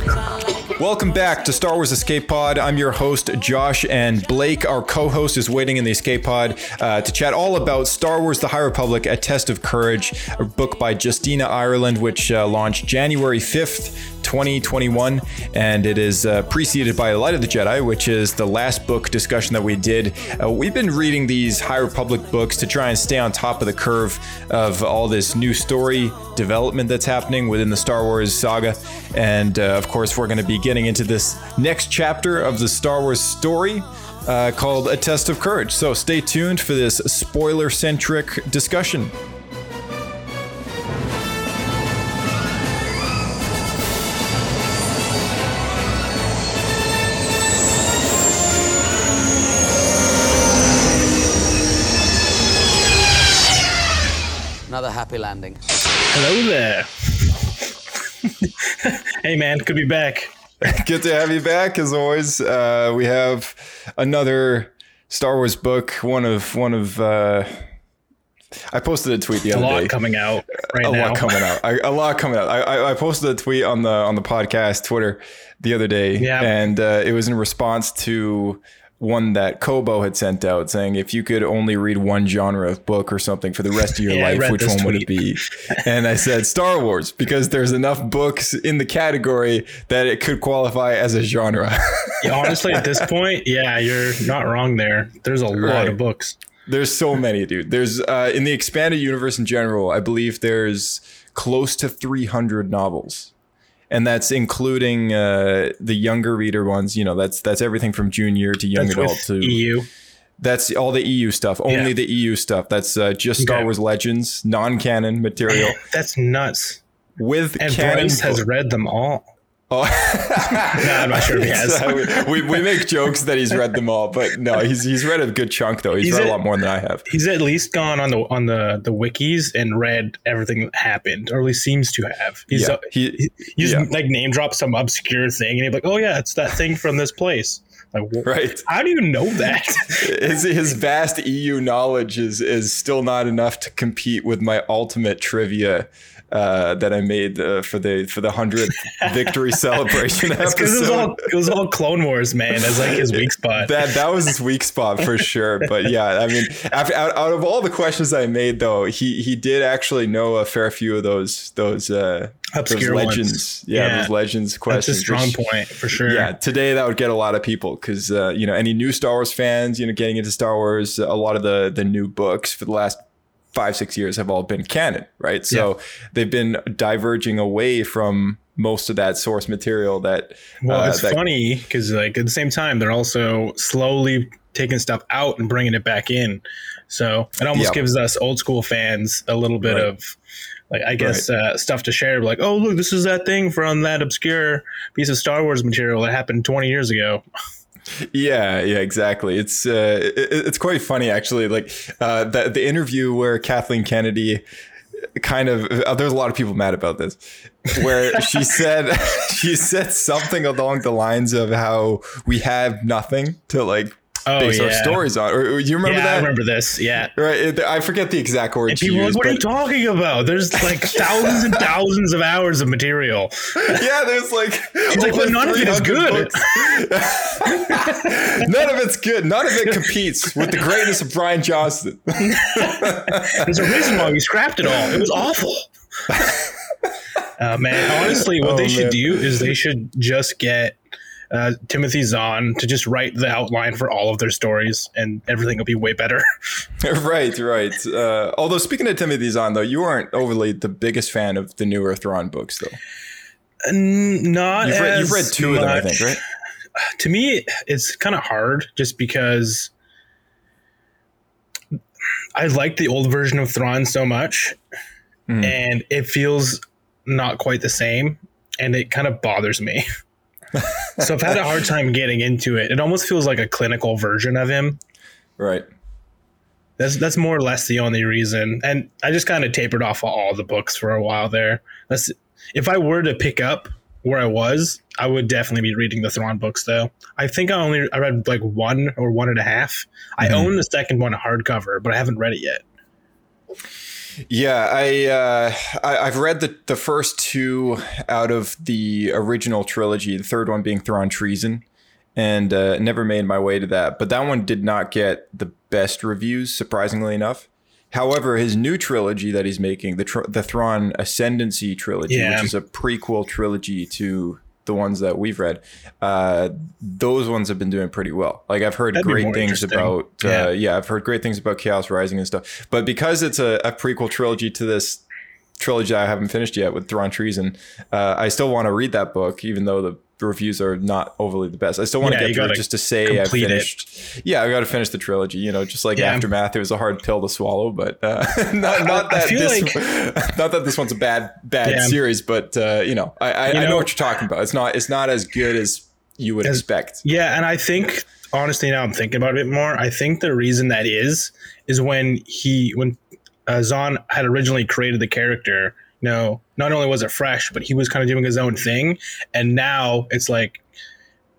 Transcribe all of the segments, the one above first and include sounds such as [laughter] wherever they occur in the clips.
Sunlight. Welcome back to Star Wars Escape Pod. I'm your host, Josh, and Blake, our co host, is waiting in the Escape Pod uh, to chat all about Star Wars The High Republic A Test of Courage, a book by Justina Ireland, which uh, launched January 5th. 2021, and it is uh, preceded by Light of the Jedi, which is the last book discussion that we did. Uh, we've been reading these High Republic books to try and stay on top of the curve of all this new story development that's happening within the Star Wars saga. And uh, of course, we're going to be getting into this next chapter of the Star Wars story. Uh, called A Test of Courage. So stay tuned for this spoiler centric discussion. Another happy landing. Hello there. [laughs] hey man, good to be back. [laughs] Good to have you back, as always. Uh, we have another Star Wars book. One of one of. Uh, I posted a tweet the other day. A lot day. coming out right now. a now. lot coming out. I, a lot coming out. I, I, I posted a tweet on the on the podcast Twitter the other day, Yeah. and uh, it was in response to one that Kobo had sent out saying if you could only read one genre of book or something for the rest of your [laughs] Yeah, life, which one would it be? [laughs] And I said Star Wars because there's enough books in the category that it could qualify as a genre. [laughs] Yeah, honestly, at this point, yeah, you're not wrong there. There's a lot Right. of books. There's so many, dude. There's uh, in the expanded universe in general, I believe there's close to 300 novels, and that's including uh, the younger reader ones. You know, that's that's everything from junior to young That's adult to EU. that's all the EU stuff. Only Yeah. the EU stuff. That's uh, just Star Okay. Wars Legends, non-canon material [laughs] That's nuts. with And canon. Bryce has read them all. Oh. [laughs] No, I'm not sure if he [laughs] has. So we, we make jokes that he's read them all, but no, he's he's read a good chunk though. He's, He's read a a- lot more than I have. He's at least gone on the on the the wikis and read everything that happened, or at least seems to have. He's Yeah, uh, he- he, you just yeah. like name drop some obscure thing, and he's like, "Oh yeah, it's that thing from this place." Like, wh- Right. How do you know that? [laughs] his his vast EU knowledge is is still not enough to compete with my ultimate trivia uh, that I made uh, for the for the hundredth [laughs] victory celebration [laughs] because it was episode. all it was all Clone Wars, man. That's like his weak spot. that that was his weak spot for sure. But yeah, I mean, after, out, out of all the questions I made, though, he he did actually know a fair few of those those uh, Obscure those ones. legends. Yeah, Yeah. those legends questions. That's a strong which- point for sure. Yeah, today that would get a lot of people because uh, you know any new Star Wars fans, you know, getting into Star Wars, a lot of the the new books for the last five six years have all been canon, right? So they've been diverging away from most of that source material that. Well, uh, it's that- funny because like at the same time they're also slowly taking stuff out and bringing it back in. So it almost Yeah. gives us old school fans a little bit Right. of like I guess uh, stuff to share. Like, oh look, this is that thing from that obscure piece of Star Wars material that happened 20 years ago. [laughs] Yeah, yeah, exactly. It's uh, it, it's quite funny actually. Like uh, the the interview where Kathleen Kennedy kind of uh, there's a lot of people mad about this where she [laughs] said [laughs] she said something along the lines of how we have nothing to like Oh, base our stories on or, you remember yeah, that I remember this. Yeah. right i forget the exact she people like, what are you talking about? There's like [laughs] thousands and thousands of hours of material. yeah there's like He's like, but none of it is good. [laughs] none of it's good none of it competes with the greatness of rian johnson [laughs] There's a reason why we scrapped it all. It was awful. Uh, man, honestly, what Oh, they should do is they should just get uh, Timothy Zahn to just write the outline for all of their stories, and everything will be way better. [laughs] right, right. Uh, although speaking of Timothy Zahn, though, you aren't overly the biggest fan of the newer Thrawn books, though. Not You've read, you've read two of them, I think, right? [sighs] To me, it's kind of hard just because I like the old version of Thrawn so much, and it feels not quite the same, and it kind of bothers me. [laughs] so I've had a hard time getting into it. It almost feels like a clinical version of him. Right. That's that's more or less the only reason. And I just kind of tapered off all the books for a while there. That's if I were to pick up where I was, I would definitely be reading the Thrawn books though. I think I only I read like one or one and a half. I mm-hmm. own the second one a hardcover, but I haven't read it yet. Yeah, I, uh, I I've read the the first two out of the original trilogy. The third one being Thrawn Treason, and uh, never made my way to that. But that one did not get the best reviews, surprisingly enough. However, his new trilogy that he's making, the tr- the Thrawn Ascendancy trilogy, Yeah. which is a prequel trilogy to the ones that we've read, uh, those ones have been doing pretty well. Like I've heard That'd great things about, uh, Yeah. yeah, I've heard great things about Chaos Rising and stuff. But because it's a, a prequel trilogy to this trilogy I haven't finished yet with Thrawn Treason, uh, I still want to read that book, even though the reviews are not overly the best. I still want Yeah, to get it just to say I complete it. finished. Yeah, I got to finish the trilogy. You know, just like Yeah. Aftermath, it was a hard pill to swallow, but uh, [laughs] not, not I that feel this, like- [laughs] not that this one's a bad bad Yeah. series, but uh, you know, I, I, I know, know- what you're talking about. It's not it's not as good as you would As- expect. Yeah, and I think honestly now I'm thinking about it more. I think the reason that is is when he when uh, Zahn had originally created the character. You know, not only was it fresh, but he was kind of doing his own thing, and now it's like,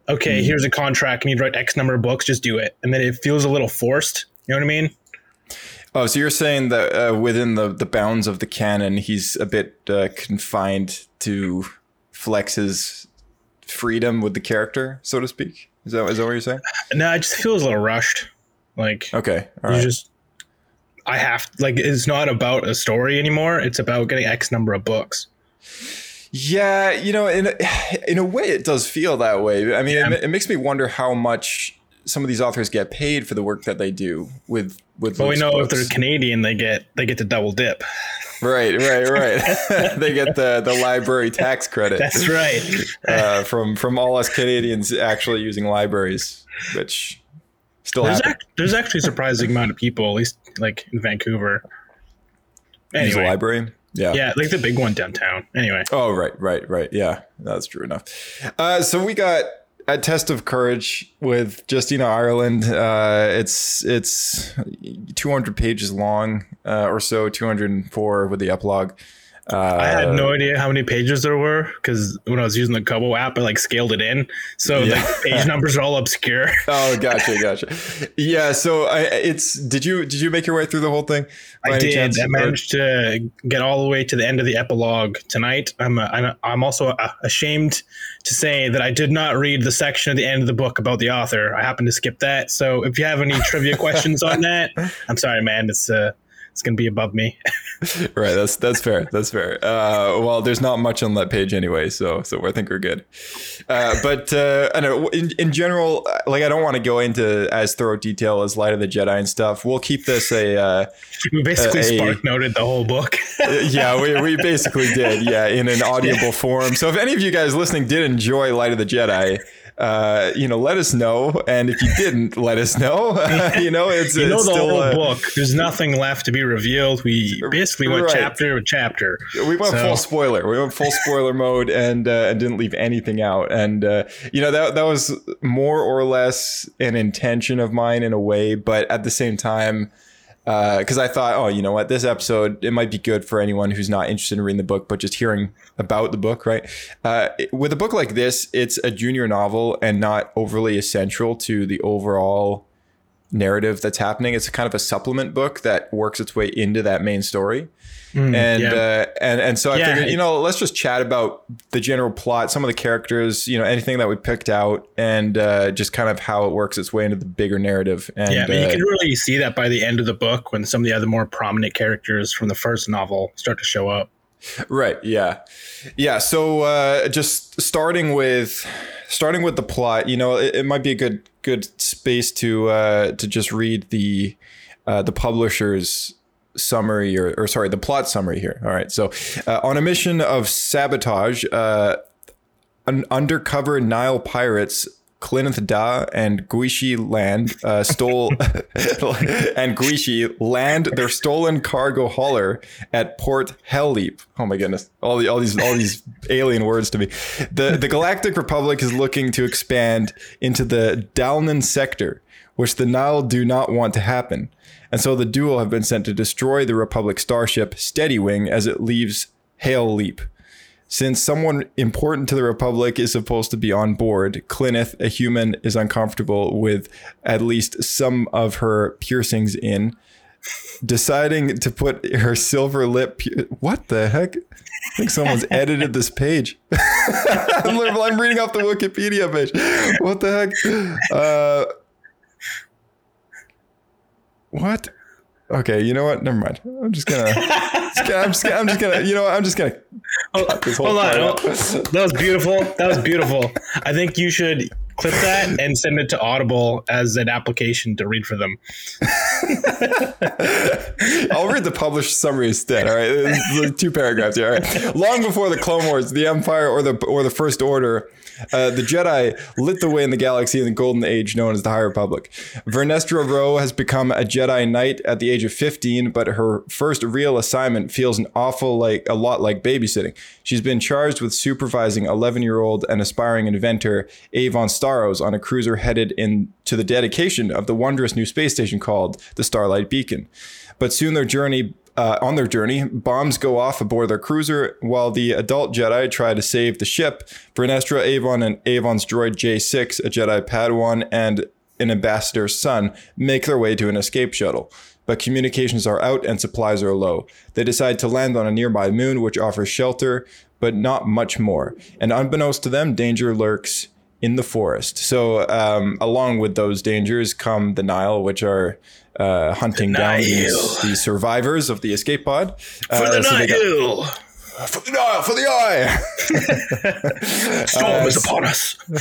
okay, here's a contract. And You need to write X number of books. Just do it, and then it feels a little forced. You know what I mean? Oh, so you're saying that uh, within the, the bounds of the canon, he's a bit uh, confined to flex his freedom with the character, so to speak? Is that, is that what you're saying? No, it just feels a little rushed. Like Okay. All you just, I have like it's not about a story anymore. It's about getting X number of books. Yeah, you know, in a, in a way, it does feel that way. I mean, Yeah. it, it makes me wonder how much some of these authors get paid for the work that they do with with. But we know if they're Canadian, they get they get to double dip. right, right, right. [laughs] [laughs] they get the the library tax credit. That's right. [laughs] uh, from from all us Canadians actually using libraries, which still There's, act, there's actually a surprising amount of people, at least like in Vancouver. Use a library. Yeah. yeah, like the big one downtown. Anyway, Oh, right, right, right. Yeah, that's true enough. Uh, so we got a test of courage with Justina Ireland. Uh, it's it's 200 pages long uh, or so, 204 with the epilogue. Uh, I had no idea how many pages there were because when I was using the Kobo app, I like scaled it in, so Yeah. like page numbers are all obscure. [laughs] Oh, gotcha, gotcha. Yeah. So I, it's did you did you make your way through the whole thing? I did. chance? I managed to get all the way to the end of the epilogue tonight. I'm uh, I'm, I'm also uh, ashamed to say that I did not read the section at the end of the book about the author. I happened to skip that. So if you have any trivia [laughs] questions on that, I'm sorry, man. It's uh it's gonna be above me. [laughs] Right, that's that's fair. That's fair. Uh, well, there's not much on that page anyway, so so I think we're good. Uh, but uh, I know. In, in general, uh, like I don't want to go into as thorough detail as Light of the Jedi and stuff. We'll keep this a. Uh, We basically Uh, a- spark noted the whole book. yeah, we, we basically did. Yeah, in an [laughs] audible form. So if any of you guys listening did enjoy Light of the Jedi. Uh, you know, let us know, and if you didn't, let us know. [laughs] you know, it's you know it's the still, whole uh, book. There's nothing left to be revealed. We basically went Right. chapter to chapter. We went So- full spoiler. We went full spoiler [laughs] mode and uh, and didn't leave anything out. And uh, you know that that was more or less an intention of mine in a way, but at the same time, because I thought, oh, you know what, this episode it might be good for anyone who's not interested in reading the book, but just hearing about the book, right? Uh, it- with a book like this, it's a junior novel and not overly essential to the overall narrative that's happening. It's kind of a supplement book that works its way into that main story. And Mm, yeah. uh, and and so I Yeah, figured, you know, let's just chat about the general plot, some of the characters, you know, anything that we picked out, and uh, just kind of how it works its way into the bigger narrative. And yeah, I mean, uh, you can really see that by the end of the book when some of the other more prominent characters from the first novel start to show up. Right. Yeah. Yeah. So uh, just starting with starting with the plot, you know, it, it might be a good good space to uh, to just read the uh, the publisher's summary or, or sorry the plot summary here. All right. So uh, on a mission of sabotage, uh, un- undercover Nihil pirates Klinith Da and Guishi land uh, stole [laughs] and Guishi land their stolen cargo hauler at Port Haileap. Oh my goodness! All the all these all these alien words to me. The the Galactic Republic is looking to expand into the Dalnan sector, which the Nihil do not want to happen. And so the duo have been sent to destroy the Republic starship Steadywing as it leaves Haileap. Since someone important to the Republic is supposed to be on board, Klinith, a human, is uncomfortable with at least some of her piercings in. Deciding to put her silver lip. What the heck? I think someone's [laughs] edited this page. [laughs] I'm, I'm reading off the Wikipedia page. What the heck? Uh, what? Okay, you know what? Never mind. I'm just gonna. just gonna- I'm just gonna. I'm just gonna. You know what? I'm just gonna. cut this whole Hold on. That was beautiful. That was beautiful. I think you should clip that and send it to Audible as an application to read for them. [laughs] I'll read the published summary instead. All right, like two paragraphs here. All right. Long before the Clone Wars, the Empire, or the or the First Order, uh, the Jedi lit the way in the galaxy in the Golden Age, known as the High Republic. Vernestra Rwoh has become a Jedi Knight at the age of 15, but her first real assignment feels an awful like a lot like babysitting. She's been charged with supervising 11-year-old and aspiring inventor Avon Starros on a cruiser headed in to the dedication of the wondrous new space station called the Starlight Beacon. But soon their journey uh, on their journey, bombs go off aboard their cruiser while the adult Jedi try to save the ship. Vernestra, Avon, and Avon's droid J6, a Jedi Padawan, and an ambassador's son make their way to an escape shuttle. But communications are out and supplies are low. They decide to land on a nearby moon, which offers shelter, but not much more. And unbeknownst to them, danger lurks in the forest. So, um, along with those dangers come the Nihil, which are uh, hunting down these, these survivors of the escape pod. For the Uh, so they got- for the Nihil, for the eye. [laughs] Storm is upon us. [laughs]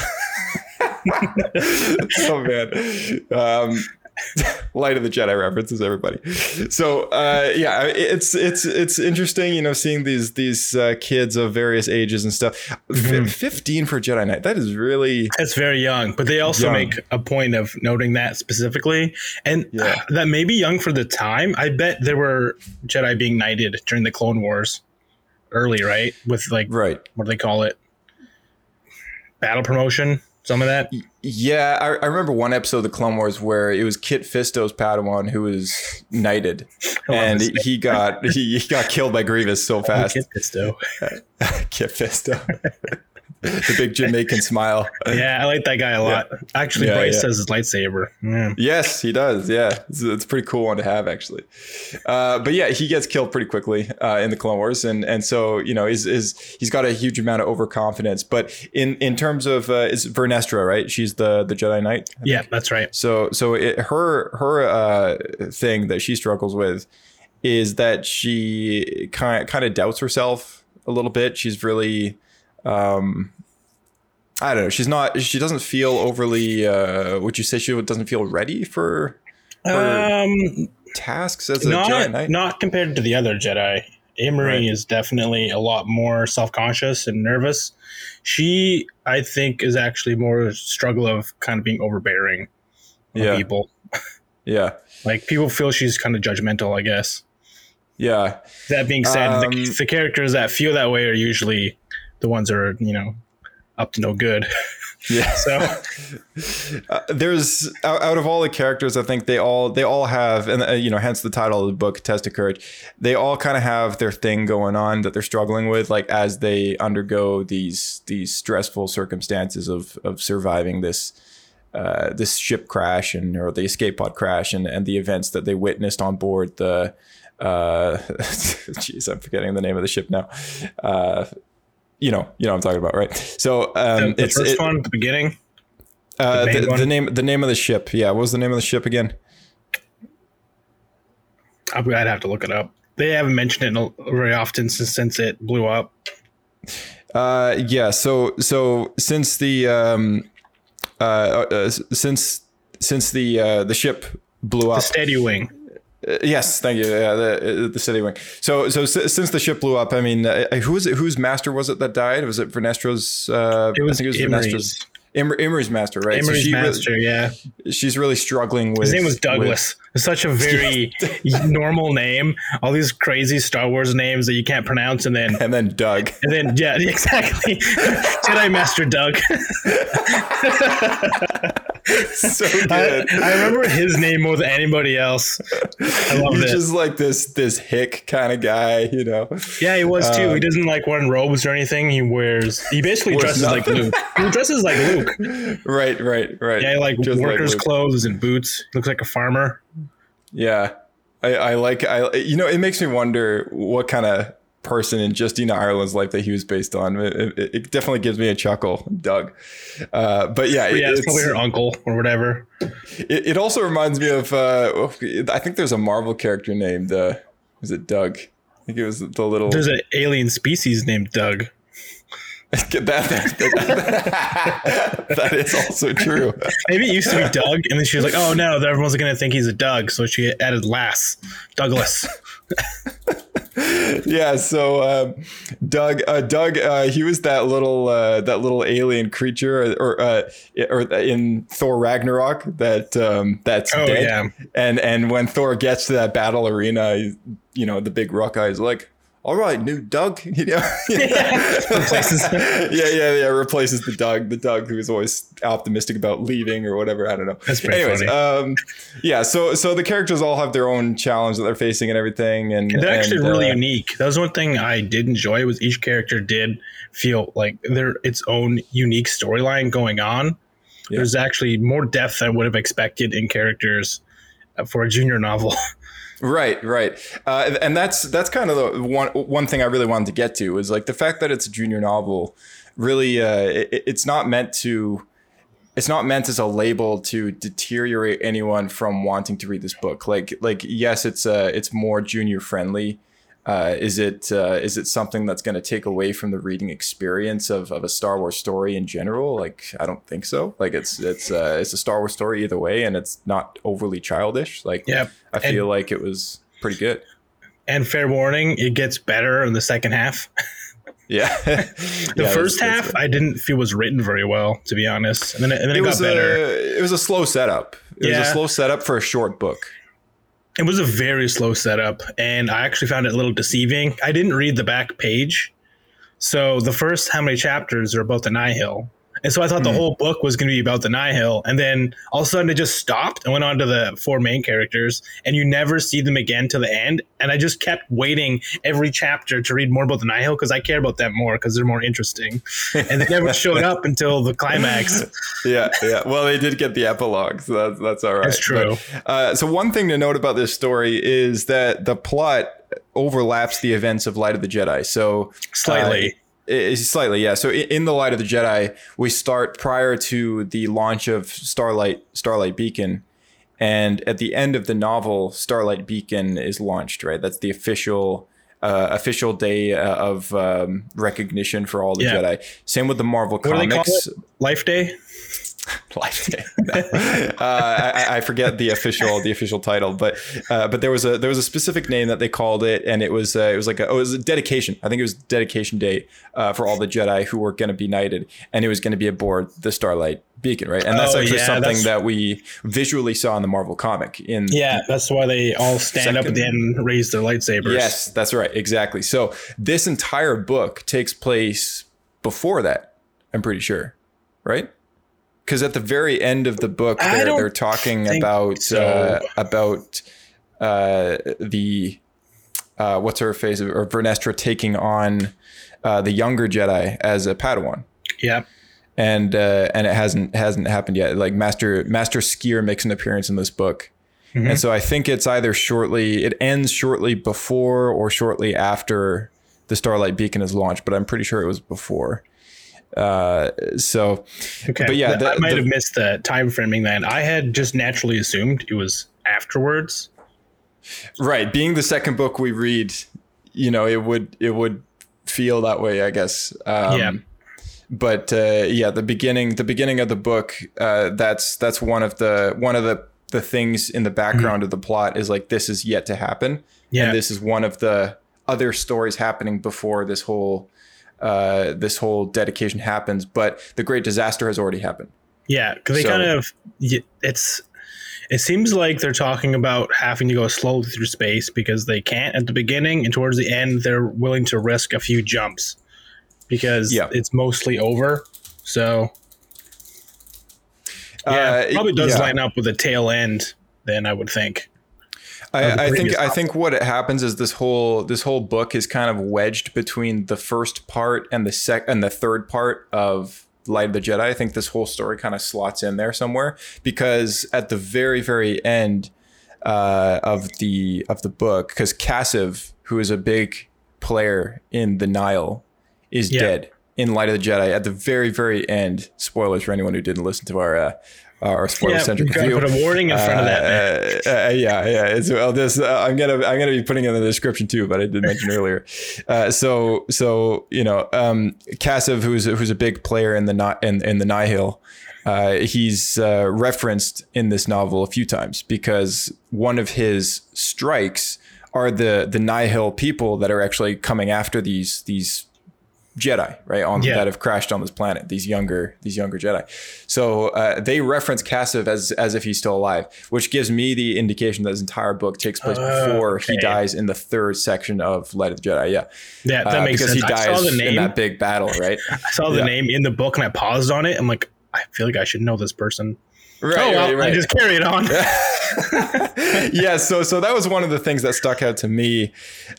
oh man. Um, [laughs] light of the Jedi references, everybody. So uh, yeah, it's it's it's interesting, you know, seeing these these uh, kids of various ages and stuff. F- Fifteen for Jedi Knight, that is really that's very young, but they also Young. make a point of noting that specifically, and Yeah. that may be young for the time. I bet there were Jedi being knighted during the Clone Wars, early, right? With like right. what do they call it? Battle promotion, some of that. Yeah, I, I remember one episode of the Clone Wars where it was Kit Fisto's Padawan who was knighted, [laughs] oh, and this he got [laughs] he, he got killed by Grievous so fast. Kid Fisto. Kit Fisto, [laughs] the big Jamaican smile. Yeah, I like that guy a lot. Actually, Yeah, Bryce yeah. says his lightsaber. Yeah. Yes, he does. Yeah, it's, it's a pretty cool one to have actually. Uh, but yeah, he gets killed pretty quickly uh, in the Clone Wars, and and so you know, is is he's got a huge amount of overconfidence. But in in terms of uh, is Vernestra right? She's the the Jedi Knight. I Yeah, think? that's right. So so it, her her uh, thing that she struggles with is that she kind kind of doubts herself a little bit. She's really. Um, I don't know. She's not. She doesn't feel overly. Uh, would you say she doesn't feel ready for Um, tasks as a Jedi not Knight? not compared to the other Jedi. Imri Right. is definitely a lot more self conscious and nervous. She, I think, is actually more a struggle of kind of being overbearing Yeah. people. Yeah, [laughs] Like people feel she's kind of judgmental. I guess. yeah, That being said, Um, the, the characters that feel that way are usually the ones that are you know up to no good. [laughs] yeah. So [laughs] Uh, there's out, out of all the characters, I think they all they all have, and uh, you know, hence the title of the book, "Test of Courage." They all kind of have their thing going on that they're struggling with, like as they undergo these these stressful circumstances of of surviving this uh, this ship crash and or the escape pod crash and and the events that they witnessed on board the. Uh, [laughs] jeez, I'm forgetting the name of the ship now. Uh, you know, you know what I'm talking about, right? So um, the, the it's first it- one, at the beginning. uh, The the, the name the name of the ship. Yeah, what was the name of the ship again? I'd I'd have to look it up. They haven't mentioned it very often since since it blew up. Uh, yeah. So so since the um, uh, uh, since since the uh, the ship blew up, The steady wing. Uh, yes, thank you. Yeah, the the steady wing. So so s- since the ship blew up, I mean, uh, who it? Whose master was it that died? Was it Vernestra's? Uh, It was I think it was Imri's. Vernestra's. Imr- Imri's master, right? Imri's she master, Really, yeah. she's really struggling with. His name was Douglas. Such a very [laughs] normal name. All these crazy Star Wars names that you can't pronounce, and then and then Doug. and then yeah, [laughs] exactly. Jedi Master Doug. [laughs] so I, good. I remember his name more than anybody else. I loved He's it. just like this this hick kind of guy, you know. yeah, he was too. uh, he doesn't like wearing robes or anything. He wears. He basically dresses like. Luke. He dresses like Luke. Right, right, right. Yeah, like Just workers' Luke. clothes and boots. Looks like a farmer. Yeah, I, I like I you know it makes me wonder what kind of person in Justina Ireland's life that he was based on. It, it, it definitely gives me a chuckle, Doug. Uh, but yeah, yeah, it's, it's, probably her uncle or whatever. it, it also reminds me of uh, I think there's a Marvel character named uh, was it Doug? I think it was the little There's an alien species named Doug. That, that, [laughs] that, is also true. Maybe it used to be Doug, and then she was like, "Oh no, everyone's gonna think he's a Doug," so she added Lass, Douglas. [laughs] yeah so um, doug uh, doug uh, he was that little uh, that little alien creature or uh, or in thor ragnarok that um, that's Oh, dead yeah. and and when thor gets to that battle arena you know the big rock guy is like all right new doug [laughs] you know [laughs] Replaces yeah yeah yeah replaces the doug the doug who's always optimistic about leaving or whatever i don't know That's pretty anyways funny. um yeah so so the characters all have their own challenge that they're facing and everything and They're actually and, really uh, unique. That was one thing I did enjoy was each character did feel like their its own unique storyline going on. Yeah. There's actually more depth than I would have expected in characters uh, for a junior novel. [laughs] Right, right, uh, and that's that's kind of the one one thing I really wanted to get to is like the fact that it's a junior novel. Really, uh, it, it's not meant to. It's not meant as a label to deteriorate anyone from wanting to read this book. Like, like yes, it's uh, it's more junior friendly. Uh, is it uh, is it something that's going to take away from the reading experience of, of a Star Wars story in general? Like, I don't think so. Like, it's it's uh, it's a Star Wars story either way, and it's not overly childish. Like, Yep. I And- feel like it was pretty good. and fair warning, it gets better in the second half. [laughs] [laughs] Yeah. The first half I didn't feel was written very well, to be honest. And then it, and then it, it got was better. a it was a slow setup. It was a slow setup for a short book. It was a very slow setup, and I actually found it a little deceiving. I didn't read the back page, so the first how many chapters are about the Nihil, and so I thought the whole book was going to be about the Nihil, and then all of a sudden it just stopped and went on to the four main characters, and you never see them again to the end. And I just kept waiting every chapter to read more about the Nihil because I care about them more because they're more interesting, and they never showed up until the climax. [laughs] Yeah, yeah. Well, they did get the epilogue, so that's that's all right. That's true. But, uh, so one thing to note about this story is that the plot overlaps the events of Light of the Jedi. So Slightly. Uh, slightly, yeah. So in the Light of the Jedi, we start prior to the launch of Starlight Starlight Beacon, and at the end of the novel, Starlight Beacon is launched. Right, that's the official. Uh, official day uh, of um, recognition for all the Yeah. Jedi. Same with the Marvel What do they call comics. Life Day. [laughs] Life Day. No. uh, I, I forget the official the official title, but uh, but there was a there was a specific name that they called it, and it was uh, it was like a, oh, it was a dedication. I think it was dedication day uh, for all the Jedi who were going to be knighted, and it was going to be aboard the Starlight Beacon, right? And that's Oh, actually yeah, something that's- that we visually saw in the Marvel comic. In Yeah, that's why they all stand up Second- the end and raise their lightsabers. Yes, that's right. Exactly. So this entire book takes place before that. I'm pretty sure, right? Because at the very end of the book, they're, they're talking about so. uh, about uh, the uh, what's her face or Vernestra taking on uh, the younger Jedi as a Padawan Yeah. and uh, and it hasn't hasn't happened yet. Like Master Master Sskeer makes an appearance in this book, and so I think it's either shortly it ends shortly before or shortly after the Starlight Beacon is launched, but I'm pretty sure it was before. Uh, so, Okay. but yeah, Th- I might the- have missed the time framing then. I had just naturally assumed it was afterwards. right, being the second book we read, you know, it would it would feel that way, I guess. Um, Yeah. but uh, yeah, the beginning, the beginning of the book, uh, that's that's one of the one of the the things in the background of the plot is like this is yet to happen, Yeah. and this is one of the other stories happening before this whole uh, this whole dedication happens, but the great disaster has already happened. Yeah, because they So- kind of it's it seems like they're talking about having to go slowly through space because they can't at the beginning, and towards the end they're willing to risk a few jumps because Yeah. it's mostly over. So yeah, Uh, it probably does yeah. line up with the tail end. Then I would think. I, I think previous I think what happens is this whole this whole book is kind of wedged between the first part and the sec and the third part of Light of the Jedi. I think this whole story kind of slots in there somewhere because at the very very end uh, of the of the book, because Kassav, who is a big player in the Nihil, is Yeah. dead in Light of the Jedi. At the very very end, spoilers for anyone who didn't listen to our. Uh, our spoiler centric review. put a warning in front of that. Uh, uh, yeah, yeah. It's, well, this uh, I'm gonna I'm gonna be putting it in the description too, but I did mention [laughs] earlier. Uh, so so you know, um, who's who's a big player in the in, in the Nihil, uh, he's uh, referenced in this novel a few times because one of his strikes are the the Nihil people that are actually coming after these these Jedi, right, on Yeah. that have crashed on this planet. These younger, these younger Jedi. So uh, they reference Kassav as as if he's still alive, which gives me the indication that his entire book takes place Oh, before he dies in the third section of Light of the Jedi. Yeah, Yeah, that Uh, makes because sense. he I dies saw the in that big battle, [laughs] right? I saw the Yeah. name in the book and I paused on it. I'm like, I feel like I should know this person. Right, oh well, right, right. I just carry it on. [laughs] [laughs] yeah, so so that was one of the things that stuck out to me.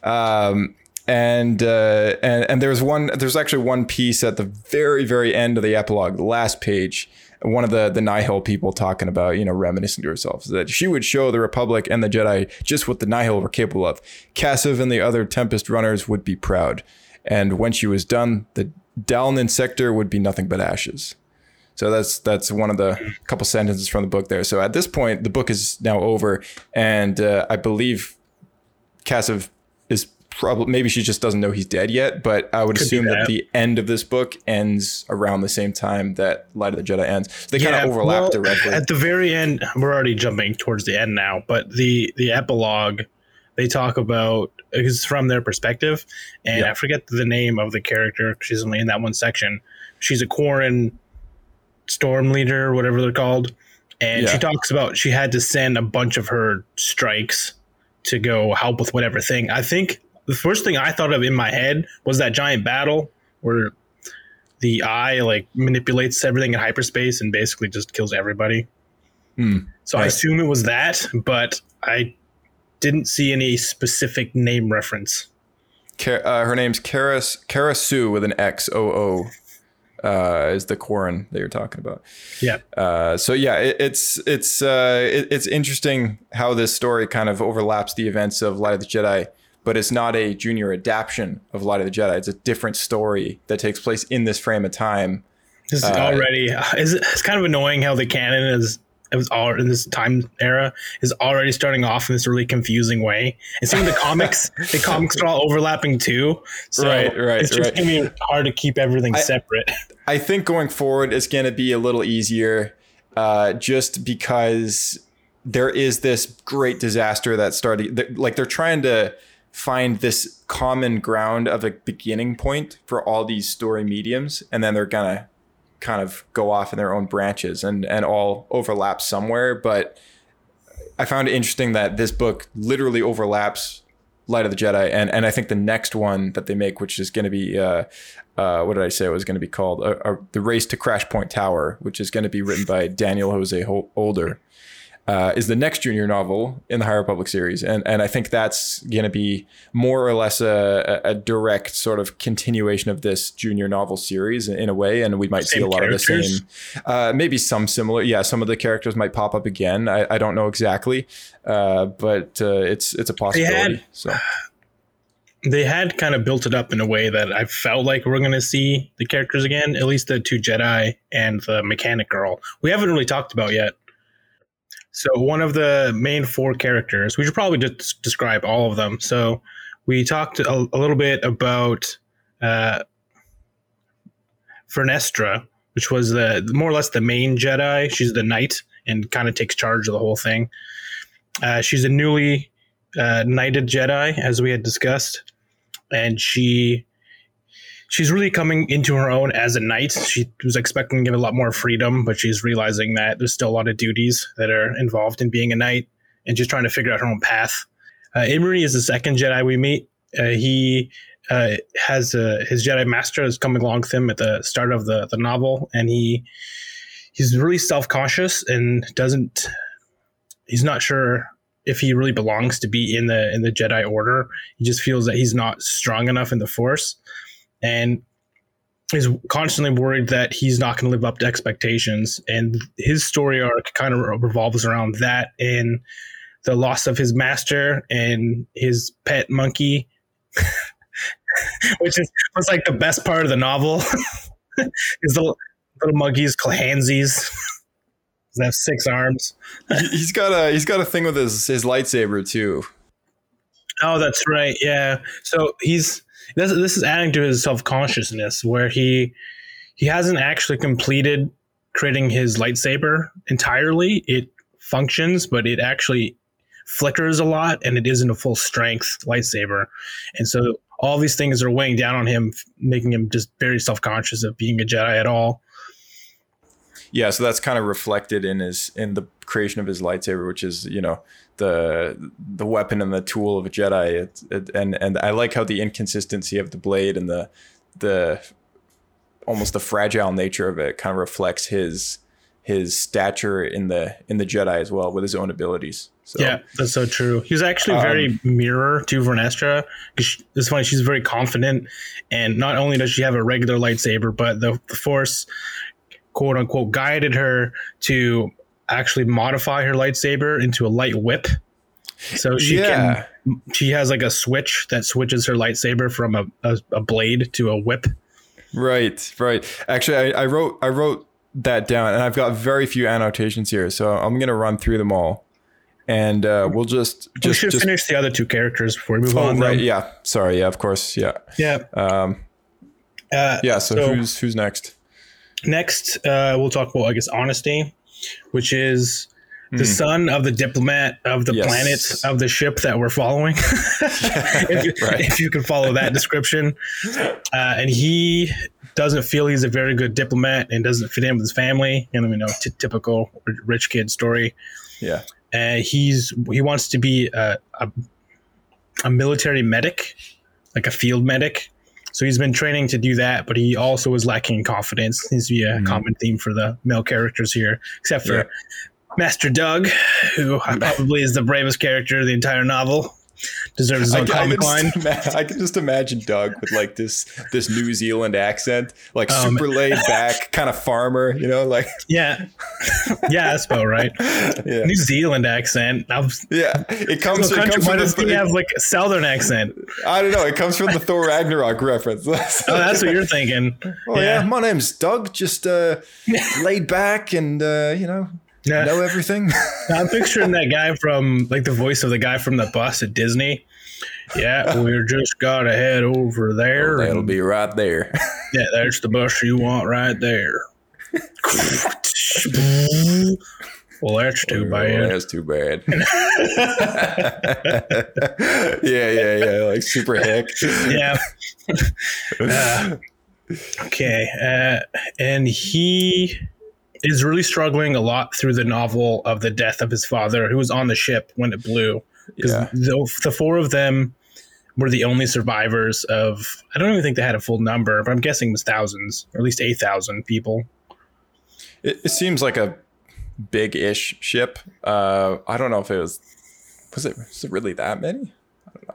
Um, and uh, and and there's one there's actually one piece at the very very end of the epilogue, the last page. One of the the Nihil people talking about you know reminiscing to herself that she would show the Republic and the Jedi just what the Nihil were capable of. Kassav and the other Tempest runners would be proud, and when she was done, the Dalnan sector would be nothing but ashes. So that's that's one of the couple sentences from the book there. So at this point, the book is now over, and uh, I believe Kassav is probably maybe she just doesn't know he's dead yet. But I would Could assume that. that. the end of this book ends around the same time that Light of the Jedi ends. So they kind of overlap well, directly. At the very end, we're already jumping towards the end now, but the the epilogue, they talk about it's from their perspective, and Yeah. I forget the name of the character. She's only in that one section. She's a Quarren storm leader, whatever they're called, and Yeah. she talks about she had to send a bunch of her strikes to go help with whatever thing. I think the first thing I thought of in my head was that giant battle where the eye like manipulates everything in hyperspace and basically just kills everybody. Hmm. So I assume it was that, but I didn't see any specific name reference. Uh, her name's Kara Kara Sue with an X O O. Uh, is the Quarren that you're talking about? Yeah. Uh, so yeah, it, it's it's uh, it, it's interesting how this story kind of overlaps the events of Light of the Jedi, but it's not a junior adaptation of Light of the Jedi. It's a different story that takes place in this frame of time. This is already is it's kind of annoying how the canon is it was all in this time era is already starting off in this really confusing way. And seeing the [laughs] comics, the comics are all overlapping too. So Right, right, it's just right. gonna be hard to keep everything separate. I think going forward, it's going to be a little easier, uh, just because there is this great disaster that started. Like they're trying to find this common ground of a beginning point for all these story mediums, and then they're gonna kind of go off in their own branches and and all overlap somewhere. But I found it interesting that this book literally overlaps Light of the Jedi, and and I think the next one that they make, which is going to be, uh, uh, what did I say it was going to be called? Uh, uh, the Race to Crash Point Tower, which is going to be written by Daniel Jose Hol- Older, uh, is the next junior novel in the High Republic series, and and I think that's going to be more or less a, a direct sort of continuation of this junior novel series in a way, and we might see a lot of the same uh, maybe some similar. Yeah, some of the characters might pop up again. I, I don't know exactly, uh, but uh, it's it's a possibility. so [sighs] they had kind of built it up in a way that I felt like we're going to see the characters again, at least the two Jedi and the mechanic girl. We haven't really talked about yet. So, one of the main four characters, we should probably just describe all of them. So, we talked a, a little bit about uh, Vernestra, which was the more or less the main Jedi. She's the knight and kind of takes charge of the whole thing. Uh, she's a newly uh, knighted Jedi, as we had discussed, and she she's really coming into her own as a knight. She was expecting to get a lot more freedom, but she's realizing that there's still a lot of duties that are involved in being a knight, and just trying to figure out her own path. Uh, Imri is the second Jedi we meet. Uh, he uh, has uh, his Jedi master is coming along with him at the start of the the novel, and he he's really self conscious and doesn't. He's not sure if he really belongs to be in the in the Jedi Order. He just feels that he's not strong enough in the Force, and is constantly worried that he's not going to live up to expectations. And his story arc kind of revolves around that and the loss of his master and his pet monkey, [laughs] which is was like the best part of the novel. [laughs] his little little monkeys, Clansies. [laughs] They have six arms. He- he's got a he's got a thing with his his lightsaber too. Oh, that's right. Yeah. So he's this, this is adding to his self consciousness where he he hasn't actually completed creating his lightsaber entirely. It functions, but it actually flickers a lot, and it isn't a full strength lightsaber. And so all these things are weighing down on him, making him just very self conscious of being a Jedi at all. Yeah, so that's kind of reflected in his in the creation of his lightsaber, which is you know the the weapon and the tool of a Jedi. It, it, and and I like how the inconsistency of the blade and the the almost the fragile nature of it kind of reflects his his stature in the in the Jedi as well with his own abilities. So Yeah, that's so true. He's actually very um, mirror to Vernestra. she- It's funny; she's very confident, and not only does she have a regular lightsaber, but the, the Force, quote unquote, guided her to actually modify her lightsaber into a light whip. So she Yeah. can. She has like a switch that switches her lightsaber from a, a, a blade to a whip. Right, right. Actually, I, I wrote I wrote that down, and I've got very few annotations here, so I'm gonna run through them all, and uh, we'll just we should just. finish the other two characters before we move Oh, on. right. though. Yeah. Sorry. Yeah. Of course. Yeah. Yeah. Um. Uh, Yeah. So, So- who's who's next? Next, uh, we'll talk about, I guess, honesty, which is the son of the diplomat of the Hmm. Yes. planet of the ship that we're following. [laughs] if, you, Right. if you can follow that description. Uh, and he doesn't feel he's a very good diplomat and doesn't fit in with his family. And you know, t- typical rich kid story. Yeah. And he's he wants to be a, a, a military medic, like a field medic. So he's been training to do that, but he also is lacking confidence. Seems to be a common theme for the male characters here, except for Yeah. Master Doug, who mm. probably is the bravest character of the entire novel. Deserves his I, own I, comic can line. ima- I can just imagine Doug with like this this New Zealand accent, like Um, super laid back, [laughs] kind of farmer, you know, like [laughs] Yeah, yeah, that's about right. yeah, New Zealand accent. I was, yeah. It comes, it country, comes why from does he the, have like a southern accent? I don't know. It comes from the Thor Ragnarok reference. [laughs] Oh, that's what you're thinking. Oh yeah. my name's Doug. Just uh, laid back and uh, you know Yeah. Know everything. [laughs] I'm picturing that guy from like the voice of the guy from the bus at Disney. Yeah, [laughs] we're just gotta head over there. That'll and- be right there. [laughs] yeah, there's the bus you want right there. well, that's too Oh, bad. that's too bad. yeah, yeah, yeah. Like super hick. Yeah. Uh, okay, uh, and he is really struggling a lot through the novel of the death of his father, who was on the ship when it blew. Because Yeah. the, the four of them were the only survivors of. I don't even think they had a full number, but I'm guessing it was thousands, or at least eight thousand people. It, it seems like a big-ish ship. Uh, I don't know if it was. Was it? Was it really that many?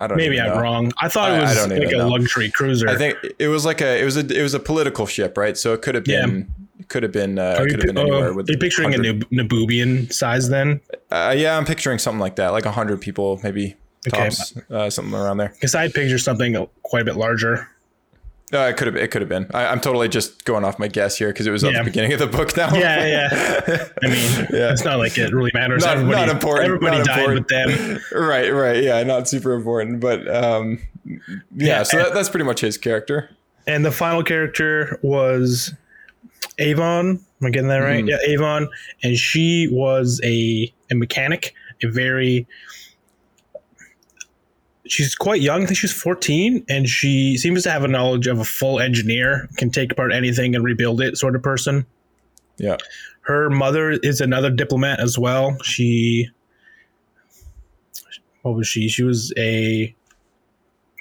I don't. Maybe I'm know. wrong. I thought it was don't like a know. luxury cruiser. I think it was like a. It was a. It was a political ship, right? So it could have Yeah. Could have been. Uh, could have been anywhere. uh, with are you picturing a 100 Nab- Nabubian size then? Uh, yeah, I'm picturing something like that, like hundred people, maybe Okay. uh, something around there. Because I picture something quite a bit larger. Uh, it could have. It could have been. I, I'm totally just going off my guess here because it was at the beginning of the book now. Yeah, yeah. [laughs] I mean, Yeah. it's not like it really matters. Not- everybody, not important, Everybody not died important. with them. [laughs] right, right. Yeah, not super important, but um, yeah. Yeah. So that, that's pretty much his character. And the final character was Avon. Am I getting that right? Mhm. Yeah, Avon. And she was a, a mechanic, a very she's quite young. I think she's 14, and she seems to have a knowledge of a full engineer, can take apart anything and rebuild it, sort of person. Yeah. Her mother is another diplomat as well. She, what was she? She was a,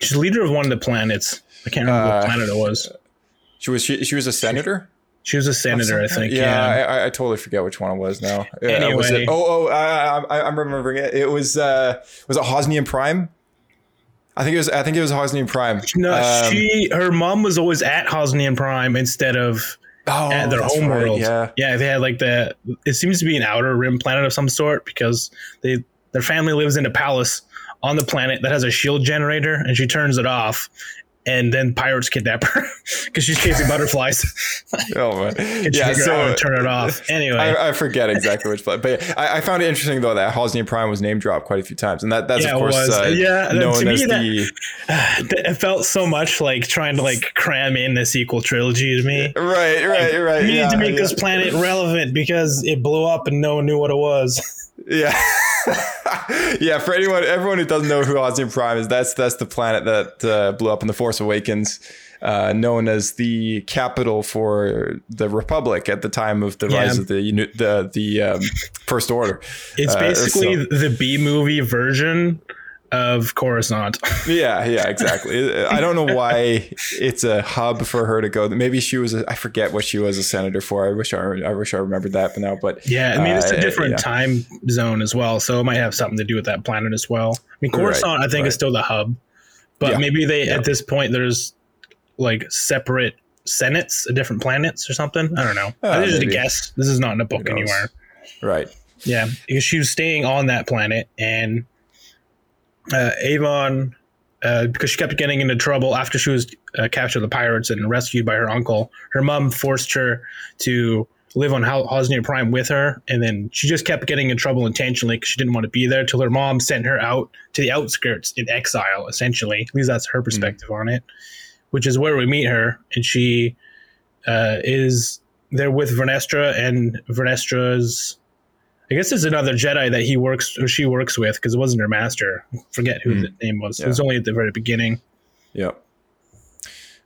she's leader of one of the planets. I can't remember Uh, what planet it was. She was she, she was a senator. She was a senator, I think. Yeah, Yeah. I, I, totally forget which one it was now. Uh, was Anyway. it, oh, oh, I, I, I'm remembering it. It was uh, was it Hosnian Prime? I think it was. I think it was Hosnian Prime. No, Um, she, her mom was always at Hosnian Prime instead of oh, at their home right, world. Yeah, yeah, they had like the. It seems to be an outer rim planet of some sort because they their family lives in a palace on the planet that has a shield generator, and she turns it off, and then pirates kidnap her [laughs] because she's chasing butterflies. [laughs] oh man, [laughs] yeah. figure out how So turn it off. Anyway, I, I forget exactly which, play, but I, I found it interesting though that Hosnian Prime was name dropped quite a few times, and that that's Yeah, of course uh, Yeah, known to me as that- the [sighs] it felt so much like trying to like cram in the sequel trilogy to me. right, right, right. We yeah, need to make yeah. this planet relevant because it blew up and no one knew what it was. Yeah. [laughs] yeah, for anyone everyone who doesn't know who Hosnian Prime is, that's that's the planet that uh, blew up in The Force Awakens, uh, known as the capital for the Republic at the time of the Yeah. rise of the the the um, First Order. It's Uh, basically so- the B movie version of Coruscant. [laughs] yeah, yeah, exactly. I don't know why it's a hub for her to go. Maybe she was. A, I forget what she was a senator for. I wish I, I wish I remembered that, but now. But Yeah, I mean it's uh, a different yeah. time zone as well, so it might have something to do with that planet as well. I mean, Right, Coruscant, I think, right. is still the hub, but Yeah, maybe they yeah. at this point there's like separate senates, different planets or something. I don't know. Uh, this is just a guess. This is not in a book anywhere. Right. Yeah, because she was staying on that planet, and uh, Avon, uh, because she kept getting into trouble after she was uh, captured by the pirates and rescued by her uncle. Her mom forced her to live on Hosnian Prime with her, and then she just kept getting in trouble intentionally because she didn't want to be there. Till her mom sent her out to the outskirts in exile, essentially. At least that's her perspective on it, which is where we meet her, and she uh, is there with Vernestra, and Vernestra's I guess it's another Jedi that he works or she works with because it wasn't her master. Forget who the name was. It was. Only at the very beginning. Yep.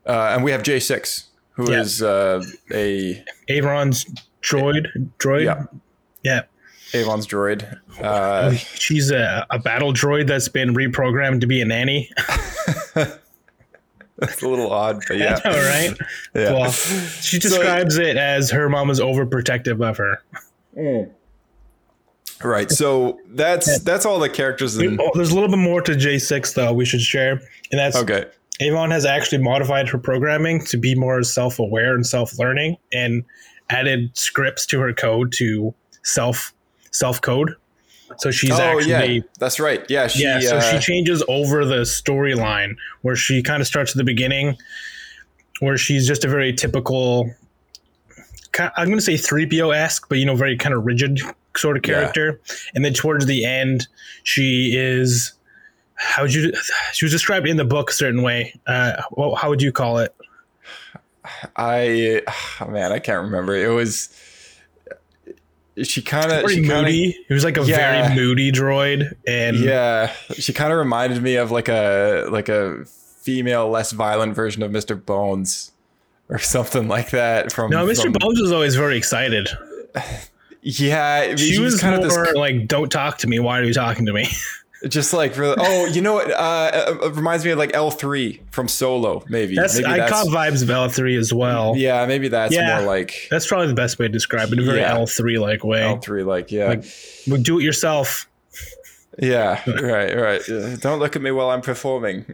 Uh, and we have J6, who is Yeah. uh, a Avon's droid. Droid. Yeah. Yeah. Avon's droid. Uh, [laughs] She's a, a battle droid that's been reprogrammed to be a nanny. [laughs] [laughs] it's a little odd, but yeah. All right. yeah. Well, she describes it as her mom is overprotective of her. Right. So that's that's all the characters in. Oh, there's a little bit more to J6 though we should share, and that's Okay. Avon has actually modified her programming to be more self aware and self learning and added scripts to her code to self self code. So she's Oh actually yeah, that's right. Yeah, she. yeah, so uh, she changes over the storyline where she kind of starts at the beginning where she's just a very typical I'm going to say 3PO esque, but you know, very kind of rigid sort of Yeah. character. And then towards the end, she is how would you she was described in the book a certain way. Uh, well, how would you call it? I oh, [sighs] man, I can't remember. It was. She kind of. Very She kind of. moody. It was like a Yeah. very moody droid, and Yeah, she kind of reminded me of like a like a female, less violent version of Mr. Bones, or [laughs] something like that. From no, Mr. Bones was always very excited. [laughs] Yeah, She he was kind more of this like, "Don't talk to me. Why are you talking to me?" [laughs] Just like really, oh, you know what? Uh, it reminds me of like L three from Solo, maybe. That's maybe I caught vibes of L three as well. Yeah, maybe that's Yeah. more like That's probably the best way to describe it. In a very L three like way. L three. Like yeah, Like- do it yourself. Yeah, [laughs] right, right. Don't look at me while I'm performing. [laughs]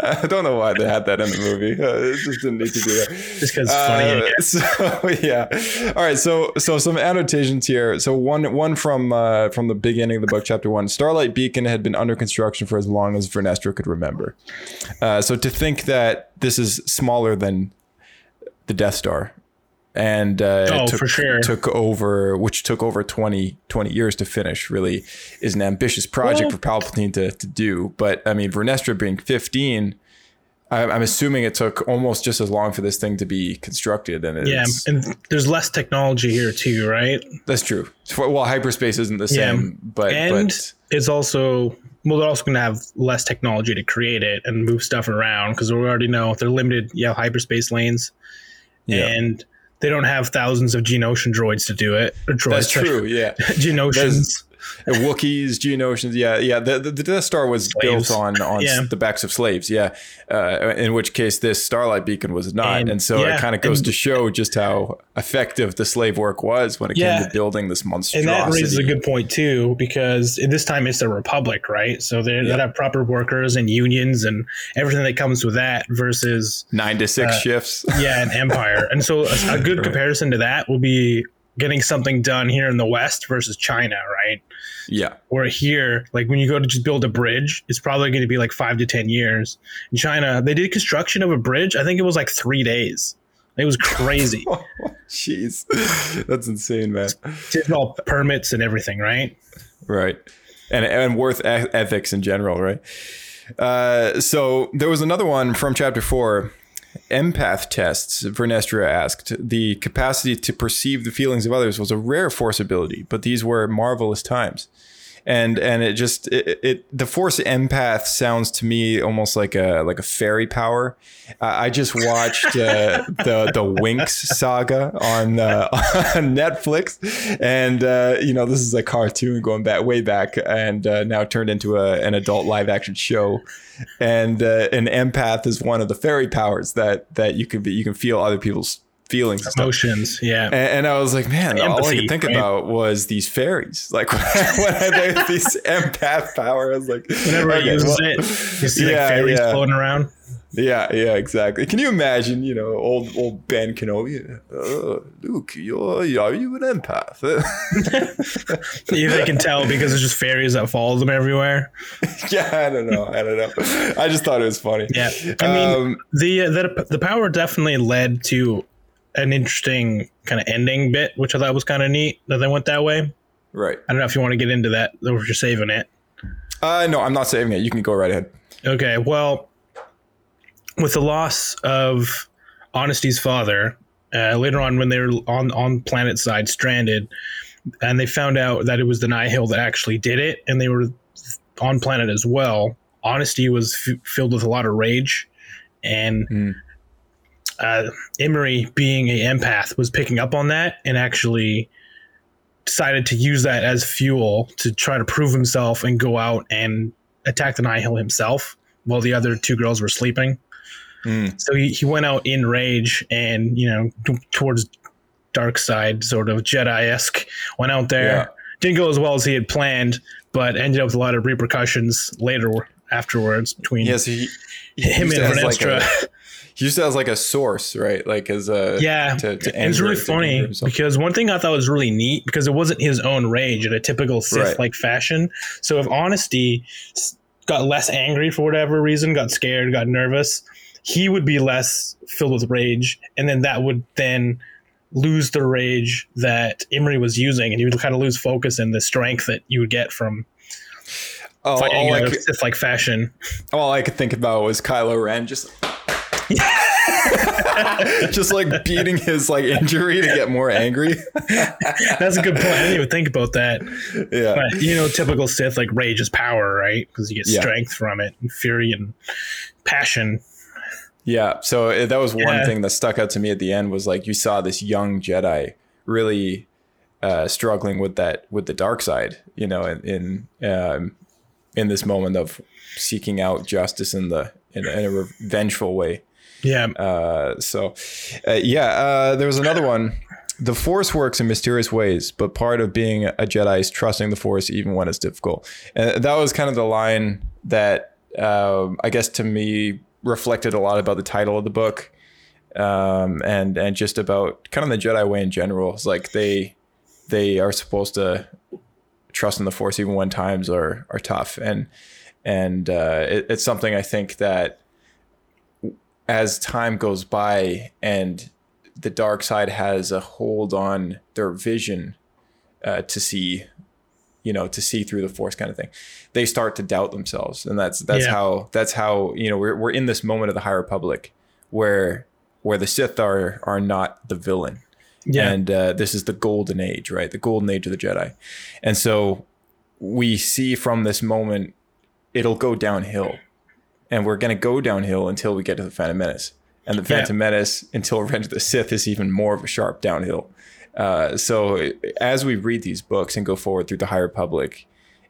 I don't know why they had that in the movie. Uh, it just didn't need to do that. Just because it's funny. Uh, guess. so [laughs] yeah. All right. So so some annotations here. So one one from uh, from the beginning of the book, chapter one. Starlight Beacon had been under construction for as long as Vernestra could remember. Uh, so to think that this is smaller than the Death Star. And uh, Oh, took, for sure. took over, which took over 20, 20 years to finish. Really, is an ambitious project Well- for Palpatine to, to do. But I mean, Vernestra being fifteen, I, I'm assuming it took almost just as long for this thing to be constructed, and it's, Yeah, and there's less technology here too, right? that's true. Well, hyperspace isn't the Yeah. same, but and but it's also well, they're also going to have less technology to create it and move stuff around because we already know they're limited. Yeah, hyperspace lanes, Yeah. and they don't have thousands of Geonosian droids to do it. Or droids, that's true. Yeah. [laughs] Geonosians. Wookiees, Geonosians, yeah, yeah. The, the, the Death Star was Slaves. built on on Yeah. the backs of slaves, yeah. Uh, in which case, this Starlight Beacon was not, and, And- so it kind of goes and- to show just how effective the slave work was when it Yeah. came to building this monster. And that raises a good point too, because this time it's a republic, right? So they Yeah. they have proper workers and unions and everything that comes with that versus Nine to six uh, shifts. yeah, an empire. And so a, a good [laughs] comparison to that will be getting something done here in the West versus China, right? yeah, Where here, like when you go to just build a bridge, it's probably going to be like five to 10 years. In China, they did construction of a bridge. I think it was like three days. It was crazy. [laughs] jeez, that's insane, man. Did all permits and everything, right? Right. And and worth ethics in general, right? Uh, so there was another one from chapter four. Empath tests, Vernestra asked. The capacity to perceive the feelings of others was a rare force ability, but these were marvelous times. And and it just it, it the force empath sounds to me almost like a like a fairy power. Uh, I just watched uh, [laughs] the the Winx saga on uh, [laughs] on Netflix, and uh, you know this is a cartoon going back way back, and uh, now turned into a, an adult live action show. And uh, an empath is one of the fairy powers that that you can be you can feel other people's feelings. and stuff. Emotions. Yeah. And, and I was like, man, all I could think right? about was these fairies. Like [laughs] when, when there's these [laughs] empath power, I was like, Whenever okay, he uses well- it, you see Yeah, like fairies yeah. floating around. Yeah, yeah, exactly. Can you imagine, you know, old old Ben Kenobi? Uh, Luke, you're, are you an empath? [laughs] Yeah, they can tell because it's just fairies that follow them everywhere. yeah, I don't know. I don't know. I just thought it was funny. Yeah, I mean Um, the uh, the the power definitely led to an interesting kind of ending bit, which I thought was kind of neat that they went that way. right. I don't know if you want to get into that or if you're saving it. Uh, no, I'm not saving it. You can go right ahead. Okay, well, with the loss of Honesty's father, uh, later on when they were on on planet side stranded, and they found out that it was the Nihil that actually did it, and they were on planet as well. Honesty was f- filled with a lot of rage, and Hmm. Uh, Imri, being a empath, was picking up on that and actually decided to use that as fuel to try to prove himself and go out and attack the Nihil himself while the other two girls were sleeping. Hmm. So he, he went out in rage and, you know, t- towards dark side, sort of Jedi esque, went out there. Yeah. Didn't go as well as he had planned, but ended up with a lot of repercussions later afterwards between Yes, he, he him and as like used it as like a source, right? Like as a yeah, To, to it was really funny because one thing I thought was really neat because it wasn't his own rage in a typical Sith like fashion. So if Honesty got less angry for whatever reason, got scared, got nervous, he would be less filled with rage, and then that would then lose the rage that Imri was using, and you would kind of lose focus and the strength that you would get from Oh, fighting all, I could, Sith like fashion. all I could think about was Kylo Ren just [laughs] just like beating his like injury to get more angry. [laughs] That's a good point. I didn't even think about that. yeah. But you know, typical Sith like rage is power, right? Because you get Yeah. strength from it, and fury and passion. Yeah. So uh, that was one Yeah. thing that stuck out to me at the end was like you saw this young Jedi really uh, struggling with that with the dark side, you know, in in, um, in this moment of seeking out justice in the in, a- in a revengeful way. Yeah, Uh, so, uh, yeah, uh, there was another one. The Force works in mysterious ways, but part of being a Jedi is trusting the Force even when it's difficult. And that was kind of the line that um, I guess to me reflected a lot about the title of the book, um, and and just about kind of the Jedi way in general. It's like they they are supposed to trust in the Force even when times are are tough, and and uh, it, it's something I think that as time goes by and the dark side has a hold on their vision uh, to see you know, to see through the force kind of thing. They start to doubt themselves. And that's that's Yeah. how that's how, you know, we're we're in this moment of the High Republic where where the Sith are are not the villain. Yeah. And uh, this is the golden age, right? The golden age of the Jedi. And so we see from this moment it'll go downhill. And we're going to go downhill until we get to the Phantom Menace. And the Yeah. Phantom Menace until Revenge of the Sith is even more of a sharp downhill. Uh, so as we read these books and go forward through the High Republic,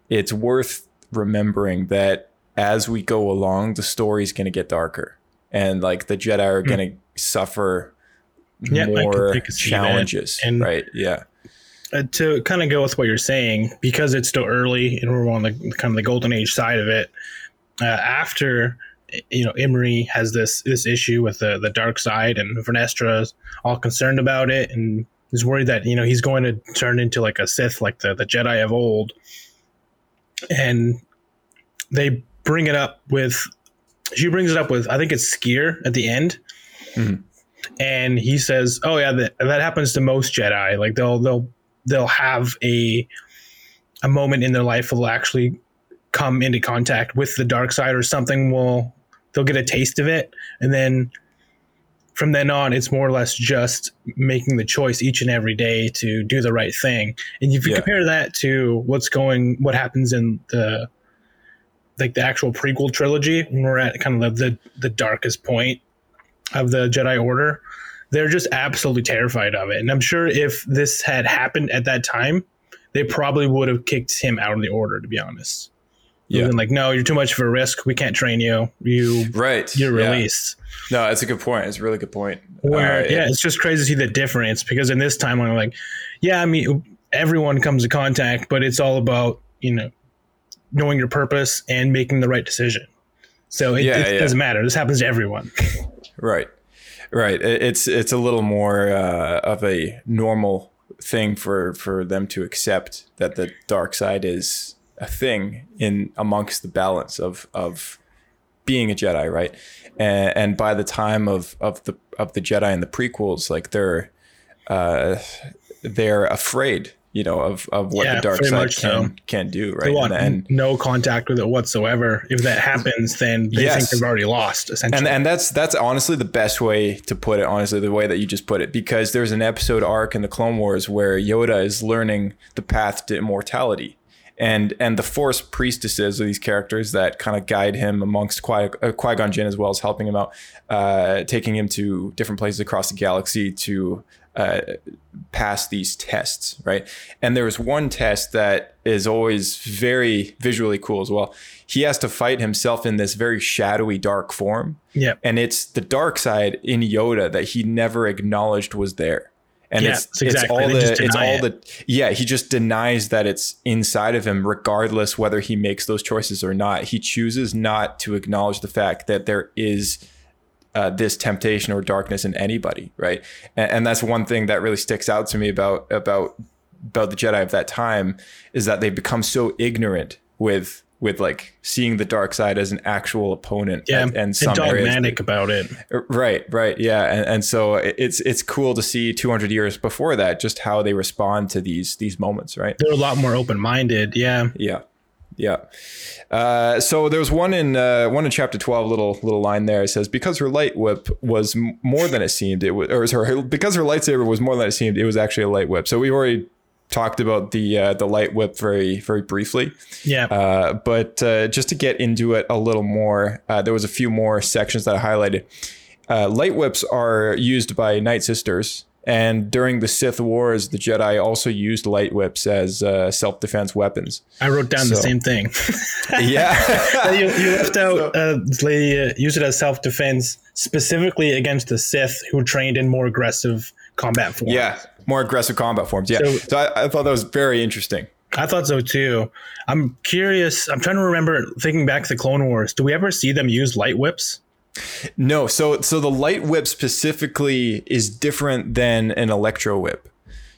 it's worth remembering that as we go along, the story's going to get darker, and like the Jedi are going to suffer Hmm. Yeah, more I can see that. challenges, And- right? Yeah, uh, to kind of go with what you're saying, because it's still early and we're on the kind of the golden age side of it. Uh, after you know, Imri has this this issue with the the dark side, and Vernestra is all concerned about it, and is worried that you know he's going to turn into like a Sith, like the the Jedi of old. And they bring it up with. She brings it up with I think it's Sskeer at the end and he says, "Oh yeah, that that happens to most Jedi. Like they'll they'll they'll have a a moment in their life will actually come into contact with the dark side or something will they'll get a taste of it and then from then on it's more or less just making the choice each and every day to do the right thing and if you Yeah. compare that to what's going what happens in the like the actual prequel trilogy when we're at kind of the the darkest point of the Jedi Order, they're just absolutely terrified of it. And I'm sure if this had happened at that time, they probably would have kicked him out of the Order. To be honest, Yeah. Been like, no, you're too much of a risk. We can't train you. You right. you're yeah. released. No, that's a good point. It's a really good point. Where Uh, yeah, it's just crazy to see the difference because in this timeline, like, yeah, I mean, everyone comes to contact, but it's all about you know knowing your purpose and making the right decision. So it, Yeah, it yeah. doesn't matter. This happens to everyone. Right, right. It- It's it's a little more uh, of a normal thing for for them to accept that the dark side is a thing in amongst the balance of of being a Jedi, right? And, and by the time of of the of the Jedi and the prequels, like they're uh, they're afraid, you know, of of what Yeah, the dark side much so. can can do, They right? want And, and no contact with it whatsoever. If that happens, then they Yes. think they've already lost. Essentially, and and that's that's honestly the best way to put it honestly the way that you just put it because there's an episode arc in the clone wars where yoda is learning the path to immortality and and the force priestesses are these characters that kind of guide him amongst Qui- uh, qui-gon jinn as well as helping him out uh, taking him to different places across the galaxy to uh, pass these tests, right? And there's one test that is always very visually cool as well. He has to fight himself in this very shadowy, dark form. yeah, And it's the dark side in Yoda that he never acknowledged was there. And Yeah, it's, it's exactly. it's all They the it's all the yeah, he just denies that it's inside of him regardless whether he makes those choices or not. He chooses not to acknowledge the fact that there is uh, this temptation or darkness in anybody, right? And, and that's one thing that really sticks out to me about about about the Jedi of that time is that they become so ignorant with with like seeing the dark side as an actual opponent yeah, and, and and some areas dogmatic about it. Right, right, yeah, and, and so it's it's cool to see 200 years before that just how they respond to these these moments, right? They're a lot more open minded. Yeah, Yeah, yeah. Uh, so there was one in uh, one in chapter 12, little little line there. It says because her light whip was more than it seemed, it was or sorry, because her lightsaber was more than it seemed, it was actually a light whip. So we already talked about the uh, the light whip very very briefly. yeah, Uh, but uh, just to get into it a little more, uh, there was a few more sections that I highlighted. Uh, light whips are used by Night Sisters, and during the Sith Wars, the Jedi also used light whips as uh, self defense weapons. I wrote down the same thing. [laughs] Yeah, [laughs] you, you left out uh, they uh, use it as self defense specifically against the Sith who trained in more aggressive combat forms. yeah, more aggressive combat forms. Yeah, So- so, I, I thought that was very interesting. I thought so too. I'm curious. I'm trying to remember, thinking back to the Clone Wars. Do we ever see them use light whips? No, so so the light whip specifically is different than an electro whip.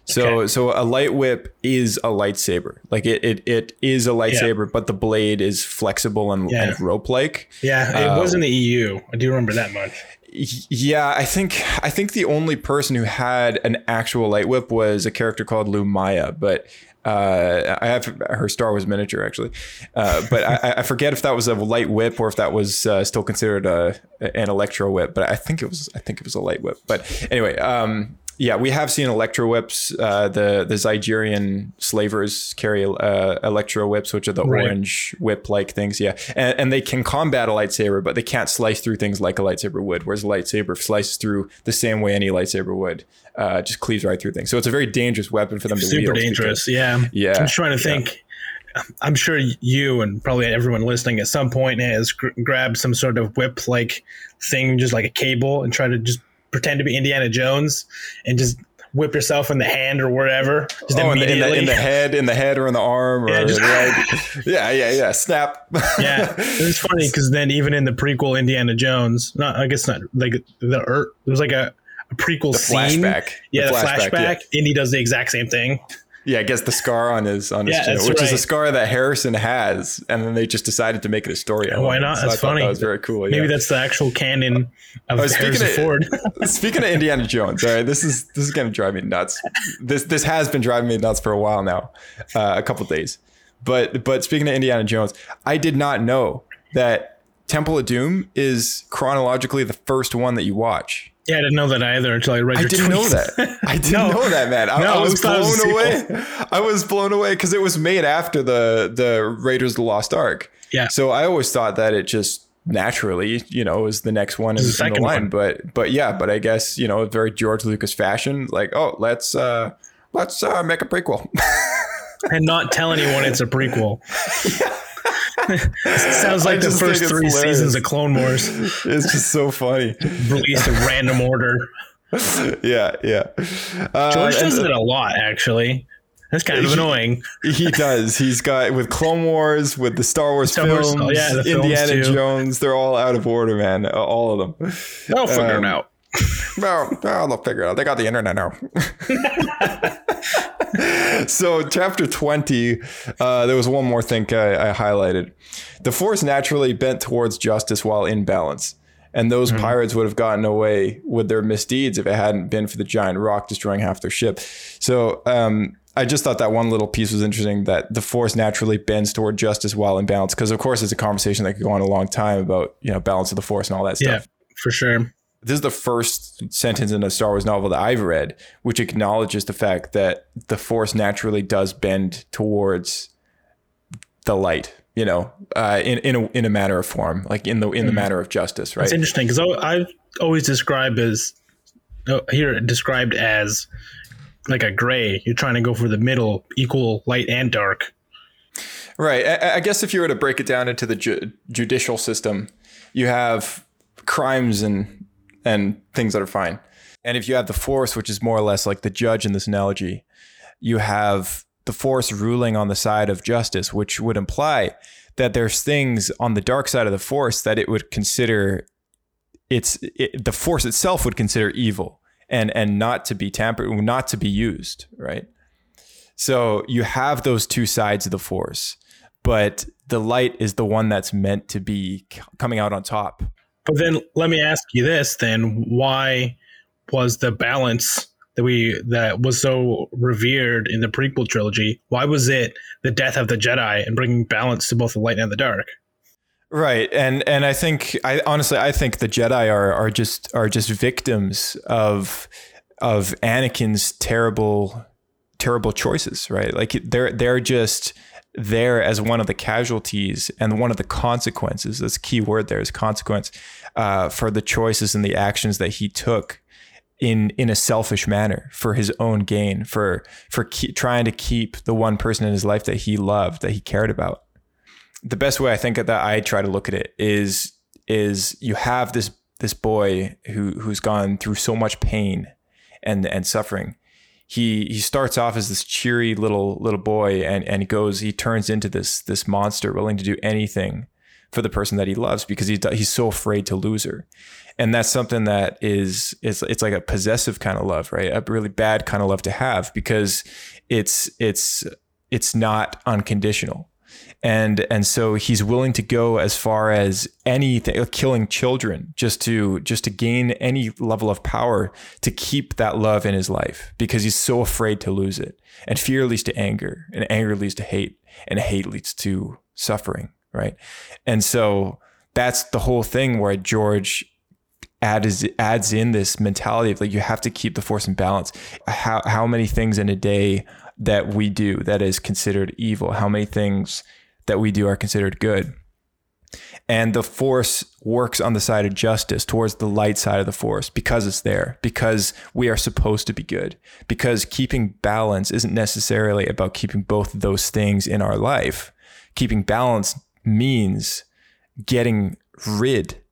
So Okay. so a light whip is a lightsaber. Like it it, it is a lightsaber, but the blade is flexible and, Yeah. and rope like. Yeah, it was uh, in the EU. I do remember that much. Yeah, I think I think the only person who had an actual light whip was a character called Lumiya, but Uh, I have her Star Wars miniature actually, uh, but I, I, forget if that was a light whip or if that was uh, still considered a an electro whip. But I think it was I think it was a light whip. But anyway, um, yeah, we have seen electro whips. Uh, the the Zygerian slavers carry uh, electro whips, which are the right. orange whip like things. Yeah, and, and, they can combat a lightsaber, but they can't slice through things like a lightsaber would. Whereas a lightsaber slices through the same way any lightsaber would, uh, just cleaves right through things. So it's a very dangerous weapon for them to Super wield. Super dangerous. Because, yeah. Yeah. I'm trying to think. Yeah. I'm sure you and probably everyone listening at some point has gr- grabbed some sort of whip like thing, just like a cable, and try to just pretend to be Indiana Jones and just whip yourself in the hand or wherever. Just oh, in the, in, the, in the, head, in the head, or in the arm, or yeah, just, right. [laughs] yeah, yeah, yeah. Snap. yeah, it's funny because then even in the prequel Indiana Jones, not I guess not like the Earth, was like a, a prequel the scene. Flashback. Yeah, the, the flashback. flashback yeah. Indy does the exact same thing. Yeah, gets the scar on his on his yeah, chin, which right. is a scar that Harrison has, and then they just decided to make it a story. Yeah, why not? So that's funny. That was very cool. Maybe that's the actual canon of oh, Harrison of, Ford. [laughs] speaking of Indiana Jones, all right, this is this is gonna drive me nuts. This this has been driving me nuts for a while now, uh, a couple days. But but speaking of Indiana Jones, I did not know that Temple of Doom is chronologically the first one that you watch. Yeah, I didn't know that either until I read. I didn't tweets. know that. [laughs] I didn't no. know that, man. I, no, I was blown was away. [laughs] I was blown away because it was made after the the Raiders of the Lost Ark. Yeah. So I always thought that it just naturally, you know, was the next one in, the, in the line. One. But but yeah, but I guess you know, very George Lucas fashion, like oh, let's uh let's uh, make a prequel, [laughs] and not tell anyone it's a prequel. yeah. [laughs] sounds like the first three hilarious. seasons of Clone Wars. [laughs] It's just so funny. Released in random order. [laughs] yeah, yeah. Uh, George does and, it a lot, actually. That's kind of he, annoying. He does. He's got with Clone Wars, with the Star Wars Star films, Wars, yeah, the Indiana Jones. They're all out of order, man. All of them. They'll figure um, them out. [laughs] No, no, they'll figure it out. They got the internet now. [laughs] so chapter 20 uh, there was one more thing I, I, highlighted the force naturally bent towards justice while in balance and those mm-hmm. pirates would have gotten away with their misdeeds if it hadn't been for the giant rock destroying half their ship so um, I just thought that one little piece was interesting that the force naturally bends toward justice while in balance because of course it's a conversation that could go on a long time about you know balance of the force and all that stuff yeah for sure this is the first sentence in a Star Wars novel that I've read, which acknowledges the fact that the Force naturally does bend towards the light. You know, uh, in in a in a matter of form, like in the in the mm. matter of justice, right? It's interesting because I've always described as oh, here described as like a gray. You're trying to go for the middle, equal light and dark. Right. I, I guess if you were to break it down into the ju- judicial system, you have crimes and and things that are fine. And if you have the force, which is more or less like the judge in this analogy, you have the force ruling on the side of justice, which would imply that there's things on the dark side of the force that it would consider it's it, the force itself would consider evil and and not to be tampered not to be used right so you have those two sides of the force but the light is the one that's meant to be coming out on top but then let me ask you this then. Why was the balance that we that was so revered in the prequel trilogy why was it the death of the jedi and bringing balance to both the light and the dark? Right. And and i think i honestly i think the jedi are are just are just victims of of anakin's terrible terrible choices right? Like they're they're just there as one of the casualties and one of the consequences. This key word there is consequence uh, for the choices and the actions that he took in in a selfish manner for his own gain, for for ke- trying to keep the one person in his life that he loved, that he cared about. The best way I think that I try to look at it is is you have this this boy who who's gone through so much pain and and suffering he he starts off as this cheery little little boy and and he goes he turns into this this monster willing to do anything for the person that he loves because he's he's so afraid to lose her. And that's something that is is it's like a possessive kind of love right? A really bad kind of love to have because it's it's it's not unconditional. And and so he's willing to go as far as anything uh, killing children just to just to gain any level of power to keep that love in his life because he's so afraid to lose it. And fear leads to anger and anger leads to hate and hate leads to suffering right and so that's the whole thing where george adds adds in this mentality of like you have to keep the force in balance how how many things in a day that we do that is considered evil how many things that we do are considered good. And the force works on the side of justice towards the light side of the force because it's there, because we are supposed to be good, because keeping balance isn't necessarily about keeping both of those things in our life. Keeping balance means getting rid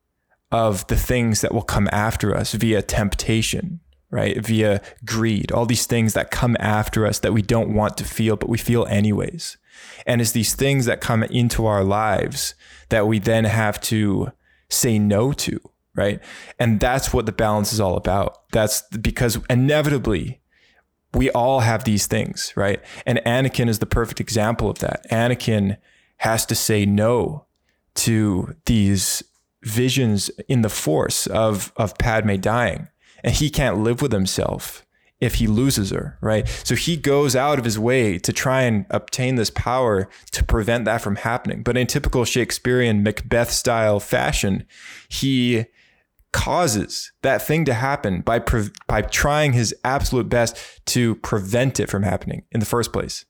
of the things that will come after us via temptation, right? Via greed, all these things that come after us that we don't want to feel, but we feel anyways. And it's these things that come into our lives that we then have to say no to, right? And that's what the balance is all about. That's because inevitably we all have these things, right? And Anakin is the perfect example of that. Anakin has to say no to these visions in the force of of Padme dying. And he can't live with himself if he loses her, right? So he goes out of his way to try and obtain this power to prevent that from happening. But in typical Shakespearean Macbeth style fashion, he causes that thing to happen by pre- by trying his absolute best to prevent it from happening in the first place.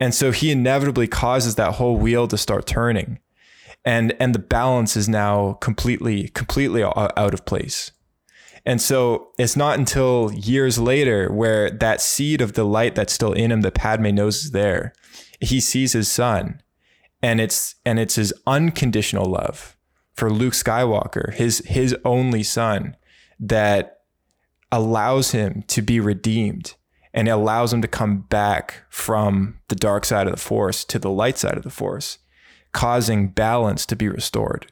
And so he inevitably causes that whole wheel to start turning. And and the balance is now completely completely out of place. And so it's not until years later where that seed of the light that's still in him that Padme knows is there, he sees his son. And it's and it's his unconditional love for Luke Skywalker, his his only son, that allows him to be redeemed and it allows him to come back from the dark side of the force to the light side of the force, causing balance to be restored.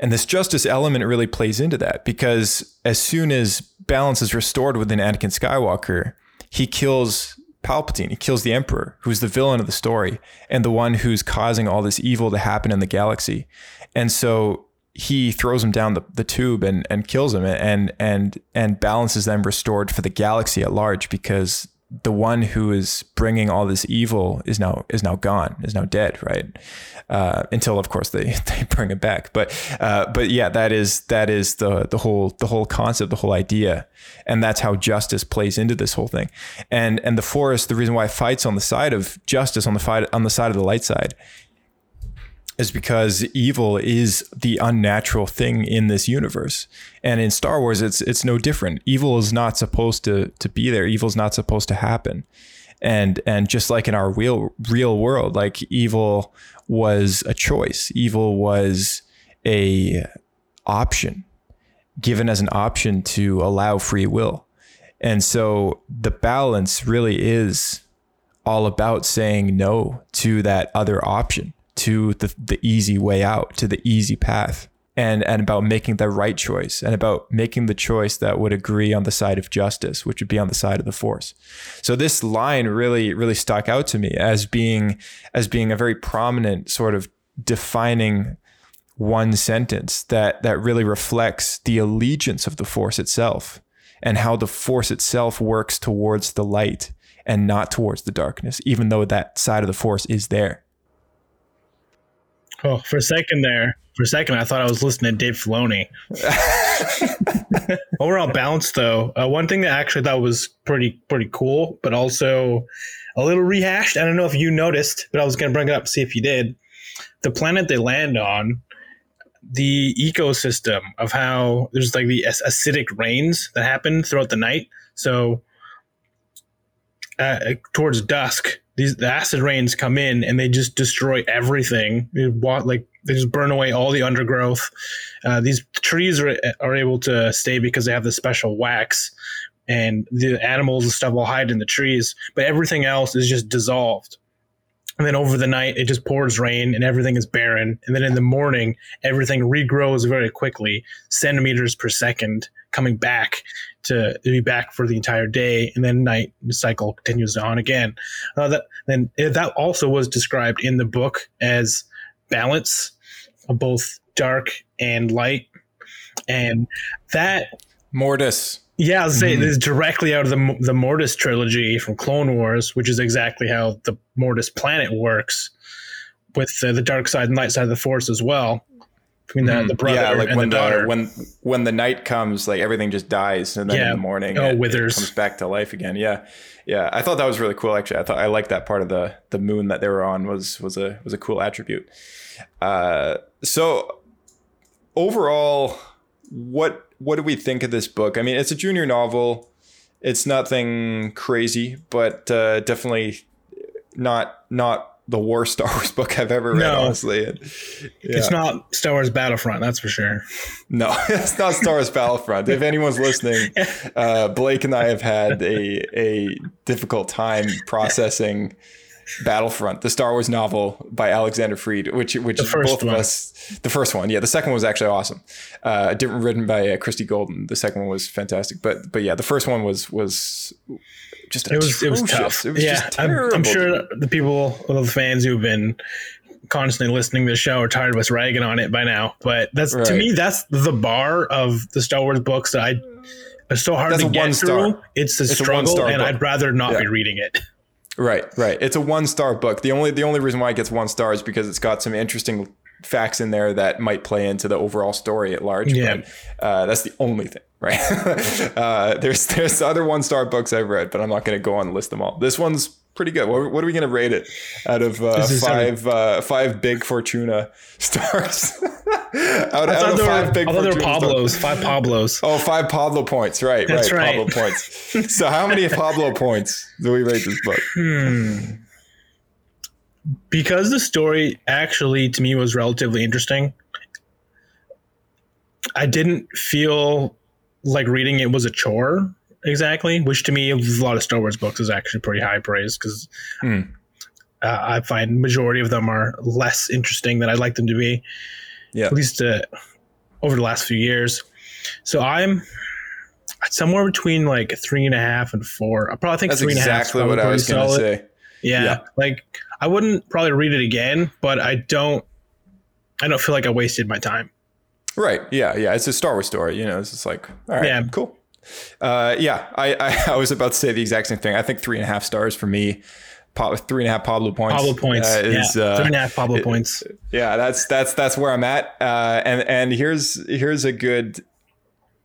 And this justice element really plays into that because as soon as balance is restored within Anakin Skywalker, he kills Palpatine. He kills the Emperor, who's the villain of the story and the one who's causing all this evil to happen in the galaxy. And so he throws him down the, the tube and, and kills him and and and balance is then restored for the galaxy at large because the one who is bringing all this evil is now is now gone, is now dead, right? Uh, until of course they, [laughs] they bring it back. But uh, but yeah, that is that is the the whole the whole concept, the whole idea, and that's how justice plays into this whole thing. And and the forest, the reason why it fights on the side of justice on the fight on the side of the light side is because evil is the unnatural thing in this universe. And in Star Wars, it's it's no different. Evil is not supposed to to be there. Evil is not supposed to happen. And and just like in our real real world, like evil was a choice. Evil was a option given as an option to allow free will. And so the balance really is all about saying no to that other option to the, the easy way out, to the easy path. And, and about making the right choice and about making the choice that would agree on the side of justice, which would be on the side of the force. So this line really, really stuck out to me as being, as being a very prominent sort of defining one sentence that, that really reflects the allegiance of the force itself and how the force itself works towards the light and not towards the darkness, even though that side of the force is there. Oh, for a second there, for a second, I thought I was listening to Dave Filoni. [laughs] Overall balance, though, uh, one thing that I actually thought was pretty pretty cool, but also a little rehashed. I don't know if you noticed, but I was going to bring it up to see if you did. The planet they land on, the ecosystem of how there's like the acidic rains that happen throughout the night. So uh, towards dusk, these the acid rains come in and they just destroy everything. They want like they just burn away all the undergrowth. Uh, these trees are are able to stay because they have the special wax, and the animals and stuff will hide in the trees. But everything else is just dissolved. And then over the night, it just pours rain and everything is barren. And then in the morning, everything regrows very quickly, centimeters per second coming back to, be back for the entire day, and then night the cycle continues on again. Uh, that then that also was described in the book as balance of both dark and light, and that Mortis. yeah, I'll say this is directly out of the the Mortis trilogy from Clone Wars, which is exactly how the Mortis planet works, with the dark side and light side of the Force as well. Between the, the brother yeah, like and when the the, daughter. when when the night comes, like everything just dies, and then Yeah. in the morning, Oh, it, it withers. comes back to life again. Yeah, yeah. I thought that was really cool. Actually, I thought I liked that part of the the moon that they were on was was a was a cool attribute. Uh, so overall, what what do we think of this book? I mean, it's a junior novel. It's nothing crazy, but uh, definitely not not the worst Star Wars book I've ever read. No. Honestly, And- It's not Star Wars Battlefront, that's for sure. No, [laughs] it's not Star Wars Battlefront. If anyone's listening, uh, Blake and I have had a a difficult time processing Battlefront, the Star Wars novel by Alexander Freed, which which both one. of us, the first one, yeah, the second one was actually awesome. Uh, different written by uh, Christie Golden. The second one was fantastic, but but yeah, the first one was was just It was it was tough. It was yeah, just I'm. I'm sure the people, the fans who've been constantly listening to the show are tired of us ragging on it by now. But that's to me, that's the bar of the Star Wars books that I. It's so hard That's to a get through. star. It's the It's a struggle, one-star and book. I'd rather not Yeah. be reading it. Right, right. It's a one star book. The only the only reason why it gets one star is because it's got some interesting facts in there that might play into the overall story at large. Yeah. But uh, that's the only thing, right? [laughs] uh, there's there's other one star books I've read, but I'm not going to go on and list them all. This one's pretty good. What, what are we going to rate it out of uh, five uh, five Bib Fortuna [laughs] stars? out, out of five were, big there were stars. Five Pablos. [laughs] Oh, five Pablo points. Right, That's right. right. Pablo points. [laughs] So how many Pablo points do we rate this book? because the story actually to me was relatively interesting i didn't feel like reading it was a chore exactly which to me a lot of star wars books is actually pretty high praise because Hmm. uh, i find majority of them are less interesting than i'd like them to be Yeah. at least uh, over the last few years so i'm somewhere between like three and a half and four i probably think That's three and a half is exactly what I was going to say. Yeah, Yeah. like I wouldn't probably read it again, but I don't. I don't feel like I wasted my time. Right. Yeah. Yeah. It's a Star Wars story. You know, it's just like, all right, Yeah. cool. Uh, yeah. I, I, [laughs] I was about to say the exact same thing. I think three and a half stars for me. Pa- three and a half Pablo points. Pablo points, uh, is, yeah, uh, three and a half Pablo it- points. yeah, that's that's that's where I'm at. Uh, and and here's here's a good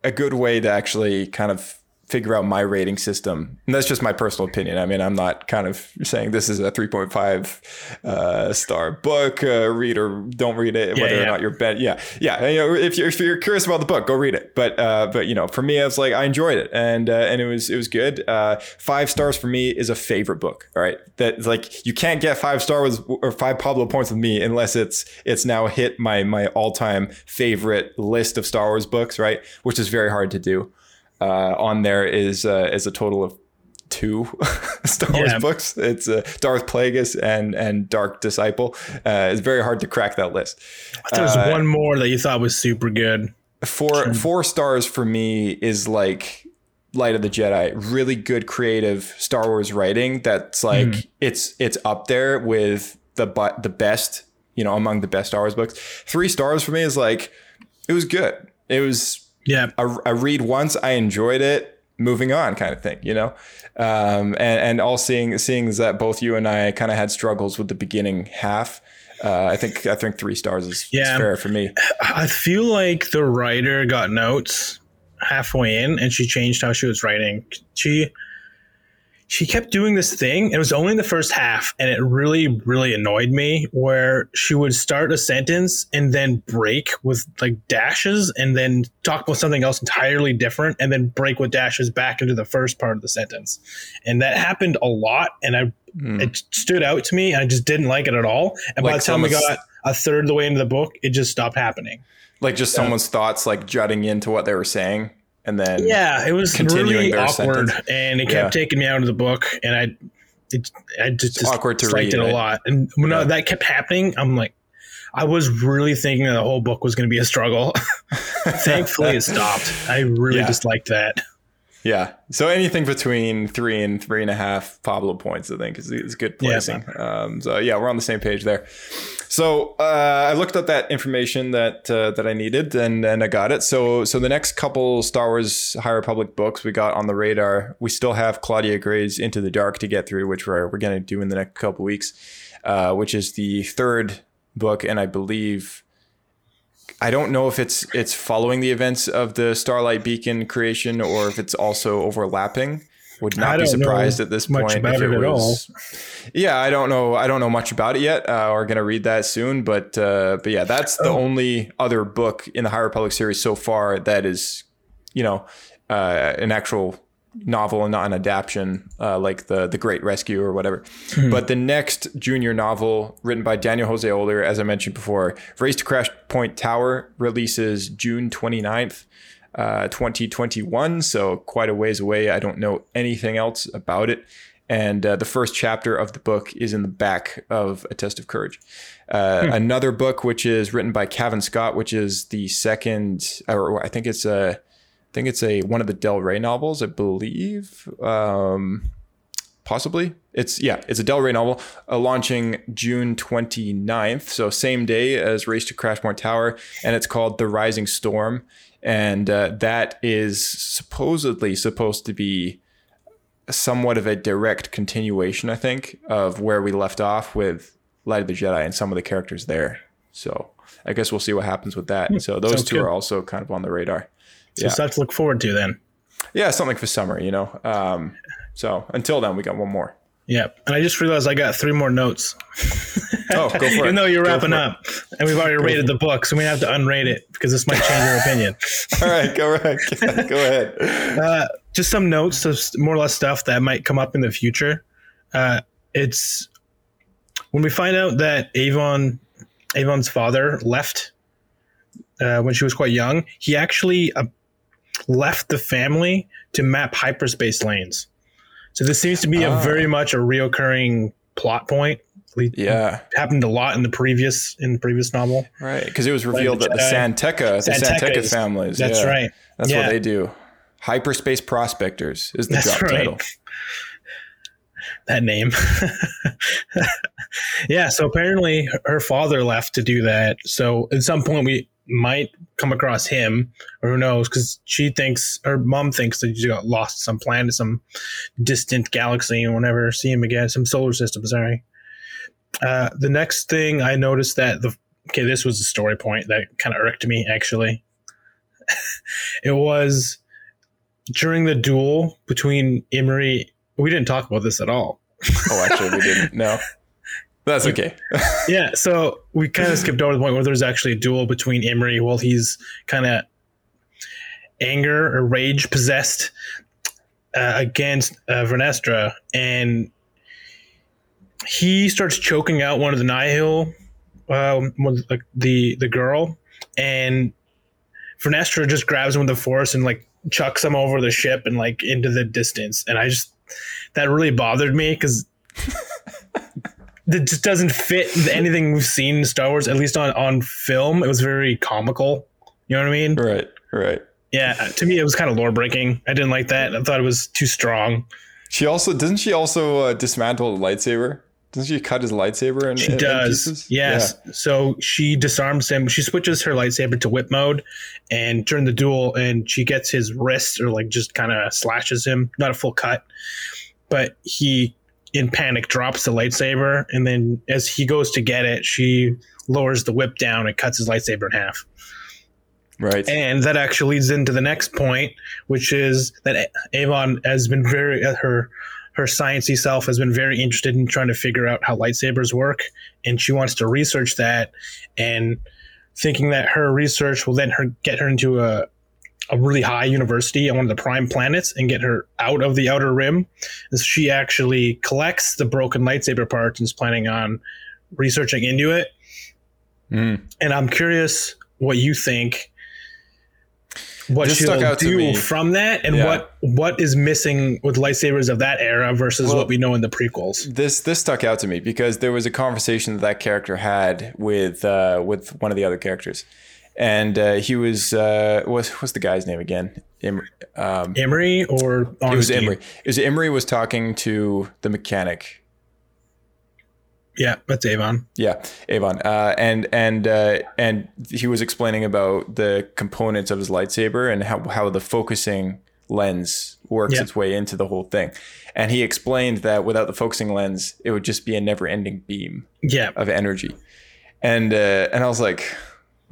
a good way to actually kind of figure out my rating system. And that's just my personal opinion. I mean, I'm not kind of saying this is a 3.5 uh, star book. Uh, read or don't read it, Yeah, whether yeah. or not you're bet. Yeah, yeah. You know, if you're if you're curious about the book, go read it. But uh, but you know, for me, I was like, I enjoyed it, and uh, and it was it was good. Uh, five stars for me is a favorite book. All right, that like you can't get five star stars or five Pablo points with me unless it's it's now hit my my all time favorite list of Star Wars books. Right, which is very hard to do. Uh, on there is uh, is a total of two [laughs] Star Wars Yeah. books. It's uh, Darth Plagueis and and Dark Disciple. Uh, it's very hard to crack that list. There's Uh, one more that you thought was super good. Four four stars for me is like Light of the Jedi. Really good creative Star Wars writing. That's like it's it's up there with the the best. You know, among the best Star Wars books. Three stars for me is like it was good. It was Yeah, a, a read once, I enjoyed it, moving on, kind of thing, you know. Um, and and all seeing seeing that both you and I kind of had struggles with the beginning half. Uh, I think I think three stars is, is fair for me. I feel like the writer got notes halfway in, and she changed how she was writing. She she kept doing this thing. It was only the first half, and it really, really annoyed me. Where she would start a sentence and then break with like dashes, and then talk about something else entirely different, and then break with dashes back into the first part of the sentence. And that happened a lot, and I hmm. it stood out to me. I just didn't like it at all. And by the time we got a third of the way into the book, it just stopped happening. Like just someone's thoughts like jutting into what they were saying, and then Yeah, it was continuing really awkward, sentence. and it Yeah. kept taking me out of the book, and I, it, I just, just awkward to read, it right? a lot. And when Yeah. that kept happening, I'm like, I was really thinking that the whole book was going to be a struggle. [laughs] Thankfully, it stopped. I really Yeah. disliked that. Yeah. So anything between three and three and a half Pablo points, I think, is, is good Yeah. placing. Um, so yeah, we're on the same page there. So uh, I looked up that information that uh, that I needed, and and I got it. So so the next couple Star Wars High Republic books we got on the radar, we still have Claudia Gray's Into the Dark to get through, which we're we're going to do in the next couple weeks, uh, which is the third book, and I believe. I don't know if it's it's following the events of the Starlight Beacon creation or if it's also overlapping. Would not be surprised at this point if it it at was. Yeah, I don't know. I don't know much about it yet. Uh, we're gonna read that soon, but uh, but yeah, that's the Oh. only other book in the High Republic series so far that is, you know, uh, an actual novel and not an adaptation uh, like the the Great Rescue or whatever. But the next junior novel, written by Daniel Jose Older, as I mentioned before, Race to Crash Point Tower, releases June 29th. Uh, 2021, so quite a ways away. I don't know anything else about it. And uh, the first chapter of the book is in the back of A Test of Courage. Uh, Another book, which is written by Cavan Scott, which is the second, or I think it's a, I think it's a one of the Del Rey novels, I believe. Um, possibly it's yeah it's a del rey novel uh, launching june 29th so same day as race to crashpoint tower and it's called the rising storm and uh, that is supposedly supposed to be somewhat of a direct continuation i think of where we left off with light of the jedi and some of the characters there so i guess we'll see what happens with that so those sounds two good. are also kind of on the radar So Yeah. stuff to look forward to then. yeah something for summer you know um, so until then we got one more Yeah. And I just realized I got three more notes. [laughs] oh go for [laughs] it Even though you're Go wrapping for it. up and we've already rated the book, so we have to unrate it because this might change your opinion. [laughs] All right, go right. Go ahead. Uh, just some notes of more or less stuff that might come up in the future. Uh, it's when we find out that Avon, Avon's father left uh, when she was quite young. He actually uh, left the family to map hyperspace lanes. So this seems to be Ah. a very much a reoccurring plot point. Yeah, happened a lot in the previous in the previous novel. right. Because it was revealed that the Jedi. San Tekka, the San Tekka Santeca families. That's yeah, right. That's Yeah. what they do. Hyperspace prospectors is the That's job right. title. [laughs] that name. [laughs] yeah, so apparently her father left to do that. So at some point we might come across him, or who knows, because she thinks her mom thinks that he got lost some planet, some distant galaxy, and we'll never see him again. Some solar system, sorry. Uh, the next thing I noticed that the okay, this was a story point that kind of irked me actually. [laughs] it was during the duel between Imri. We didn't talk about this at all. Oh, actually, we didn't. No, [laughs] that's okay. [laughs] yeah, so we kind of skipped over the point where there's actually a duel between Imri while he's kind of anger or rage possessed uh, against uh, Vernestra, and he starts choking out one of the Nihil, um, the, the the girl, and Vernestra just grabs him with the force and like chucks him over the ship and like into the distance, and I just that really bothered me because that just doesn't fit anything we've seen in Star Wars, at least on on film. It was very comical. You know what I mean? right, right. Yeah. To me, it was kind of lore breaking. I didn't like that. I thought it was too strong. She also doesn't she also uh, dismantle the lightsaber? Doesn't she cut his lightsaber? And She does. Yes. So she disarms him. She switches her lightsaber to whip mode, and during the duel, and she gets his wrist or like just kind of slashes him. Not a full cut, but he in panic drops the lightsaber, and then as he goes to get it, she lowers the whip down and cuts his lightsaber in half. Right. And that actually leads into the next point, which is that Avon has been very uh, her her sciencey self has been very interested in trying to figure out how lightsabers work, and she wants to research that, and thinking that her research will then her get her into a a really high university on one of the prime planets and get her out of the outer rim. And so she actually collects the broken lightsaber parts and is planning on researching into it. Mm. And I'm curious what you think what This she'll stuck out to do me. from that, and Yeah. what what is missing with lightsabers of that era versus Well- what we know in the prequels. this this stuck out to me because there was a conversation that that character had with uh, with one of the other characters, and uh, he was uh, what's what's the guy's name again? Um, Imri or it was? Imri. It was Imri was talking to the mechanic Yeah, that's Avon. Yeah, Avon, uh, and and uh, and he was explaining about the components of his lightsaber and how how the focusing lens works Yeah. its way into the whole thing. And he explained that without the focusing lens, it would just be a never-ending beam Yeah, of energy. And uh, and I was like,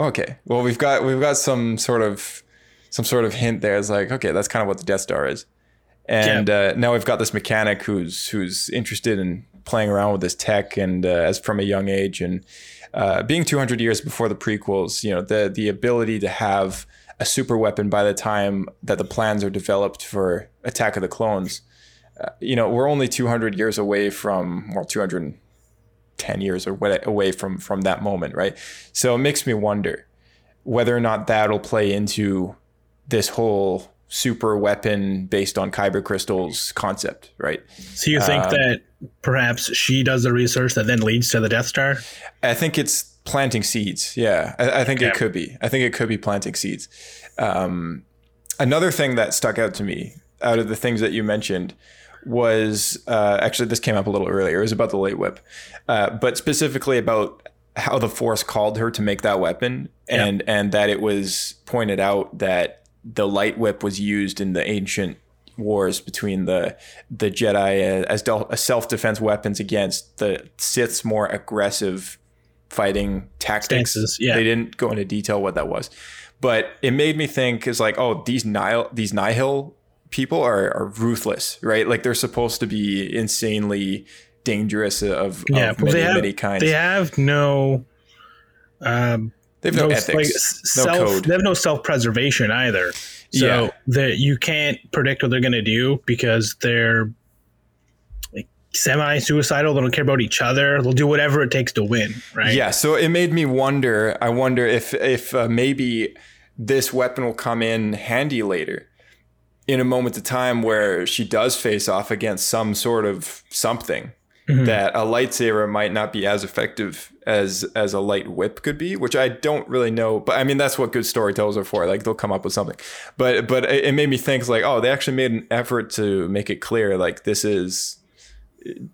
okay, well we've got we've got some sort of some sort of hint there. It's like, okay, that's kind of what the Death Star is. And uh, now we've got this mechanic who's who's interested in playing around with this tech and uh, as from a young age and uh, being 200 years before the prequels, you know, the the ability to have a super weapon by the time that the plans are developed for Attack of the Clones. Uh, you know, we're only 200 years away from, well, 210 years or what away from from that moment, right? So it makes me wonder whether or not that'll play into this whole super weapon based on kyber crystals concept, right? So you think Um, that perhaps she does the research that then leads to the Death Star? I think it's planting seeds. Yeah, I, I think Yeah. it could be. I think it could be planting seeds. Um, another thing that stuck out to me out of the things that you mentioned was uh, actually this came up a little earlier. It was about the light whip, uh, but specifically about how the Force called her to make that weapon, and and that it was pointed out that the light whip was used in the ancient wars between the the Jedi as self defense weapons against the Sith's more aggressive fighting tactics. Stances, yeah. They didn't go into detail what that was, but it made me think is like, oh, these Nihil these Nihil people are, are ruthless, right? Like they're supposed to be insanely dangerous of, Yeah, of many they have many kinds. they have no um, They have no, no, ethics, like, no self, code. They have no self preservation either. So Yeah. that you can't predict what they're going to do because they're like semi suicidal. They don't care about each other. They'll do whatever it takes to win. Right. Yeah, so it made me wonder. I wonder if if uh, maybe this weapon will come in handy later, in a moment of time where she does face off against some sort of something that a lightsaber might not be as effective as as a light whip could be, which I don't really know. But I mean, that's what good storytellers are for. Like they'll come up with something. But but it it made me think like, oh, they actually made an effort to make it clear like this is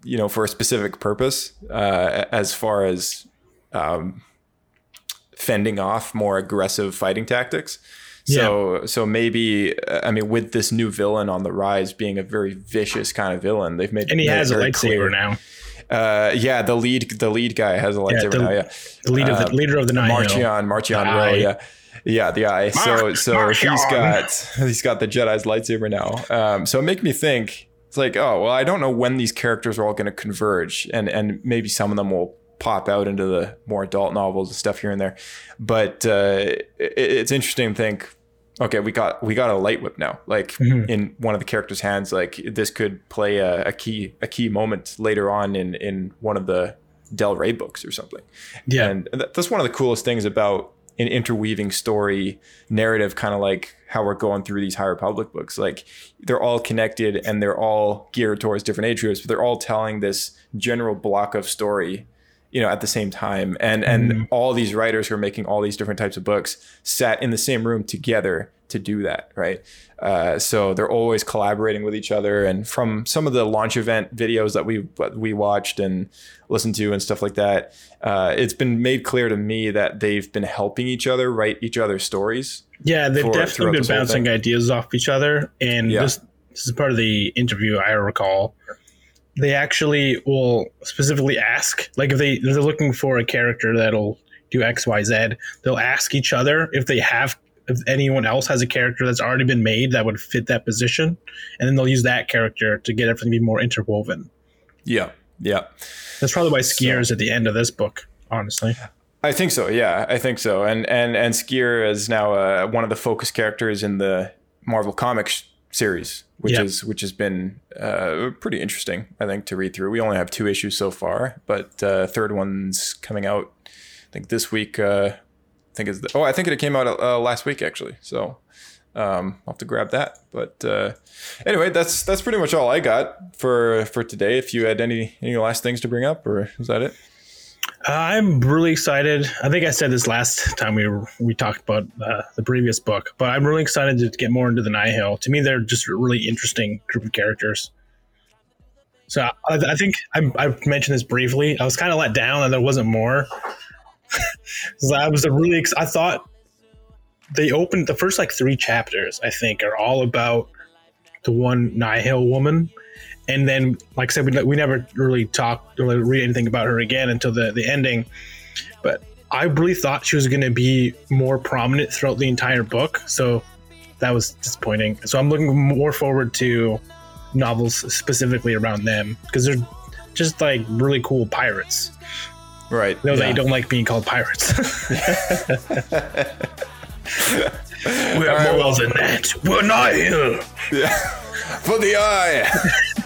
you know for a specific purpose uh, as far as um, fending off more aggressive fighting tactics. So so maybe uh, I mean with this new villain on the rise being a very vicious kind of villain, they've made And he has a lightsaber clear. now. Uh, yeah, the lead the lead guy has a lightsaber the- now. Yeah, The leader of the leader of the Nihil. Marchion Marchion The Ro, yeah. Yeah, the eye. so so he's Marchion. got he's got the Jedi's lightsaber now. Um, so it make me think it's like, oh well, I don't know when these characters are all going to converge, and and maybe some of them will pop out into the more adult novels and stuff here and there. But uh, it, it's interesting to think. Okay, we got we got a light whip now, like Mm-hmm. in one of the characters' hands. Like this could play a, a key a key moment later on in in one of the Del Rey books or something. Yeah. And th- that's one of the coolest things about an interweaving story narrative, kind of like how we're going through these High Republic books. Like they're all connected and they're all geared towards different age groups, but they're all telling this general block of story, you know, at the same time. And and all these writers who are making all these different types of books sat in the same room together to do that, right? Uh, so they're always collaborating with each other. And from some of the launch event videos that we we watched and listened to and stuff like that, uh, it's been made clear to me that they've been helping each other write each other's stories. Yeah, they've for- definitely been bouncing ideas off each other. And Yeah. this, this is part of the interview I recall. They actually will specifically ask, like if they if they're looking for a character that'll do X, Y, Z, they'll ask each other if they have if anyone else has a character that's already been made that would fit that position, and then they'll use that character to get everything to be more interwoven. Yeah, yeah. That's probably why Sskeer's at the end of this book, honestly. I think so. Yeah, I think so. And and and Sskeer is now uh, one of the focus characters in the Marvel Comics series, which Yeah. is which has been uh, pretty interesting. I think to read through. We only have two issues so far, but uh, third one's coming out. I think this week. Uh, I think is the, oh I think it came out uh, last week actually. So Um, I'll have to grab that. But uh, anyway, that's that's pretty much all I got for for today. If you had any any last things to bring up, or is that it? Uh, I'm really excited. I think I said this last time we we talked about uh, the previous book, but I'm really excited to get more into the Nihil. To me, they're just a really interesting group of characters. So I, I think I, I mentioned this briefly. I was kind of let down that there wasn't more. [laughs] 'Cause I was a really ex- I thought they opened the first like three chapters. I think are all about the one Nihil woman and then like I said, we, we never really talked or read anything about her again until the the ending. But I really thought she was going to be more prominent throughout the entire book, so that was disappointing. So I'm looking more forward to novels specifically around them because they're just like really cool pirates. Right. No, yeah. they don't like being called pirates. [laughs] We're All right, more well- than that. We're not here. [laughs] for the eye. [laughs]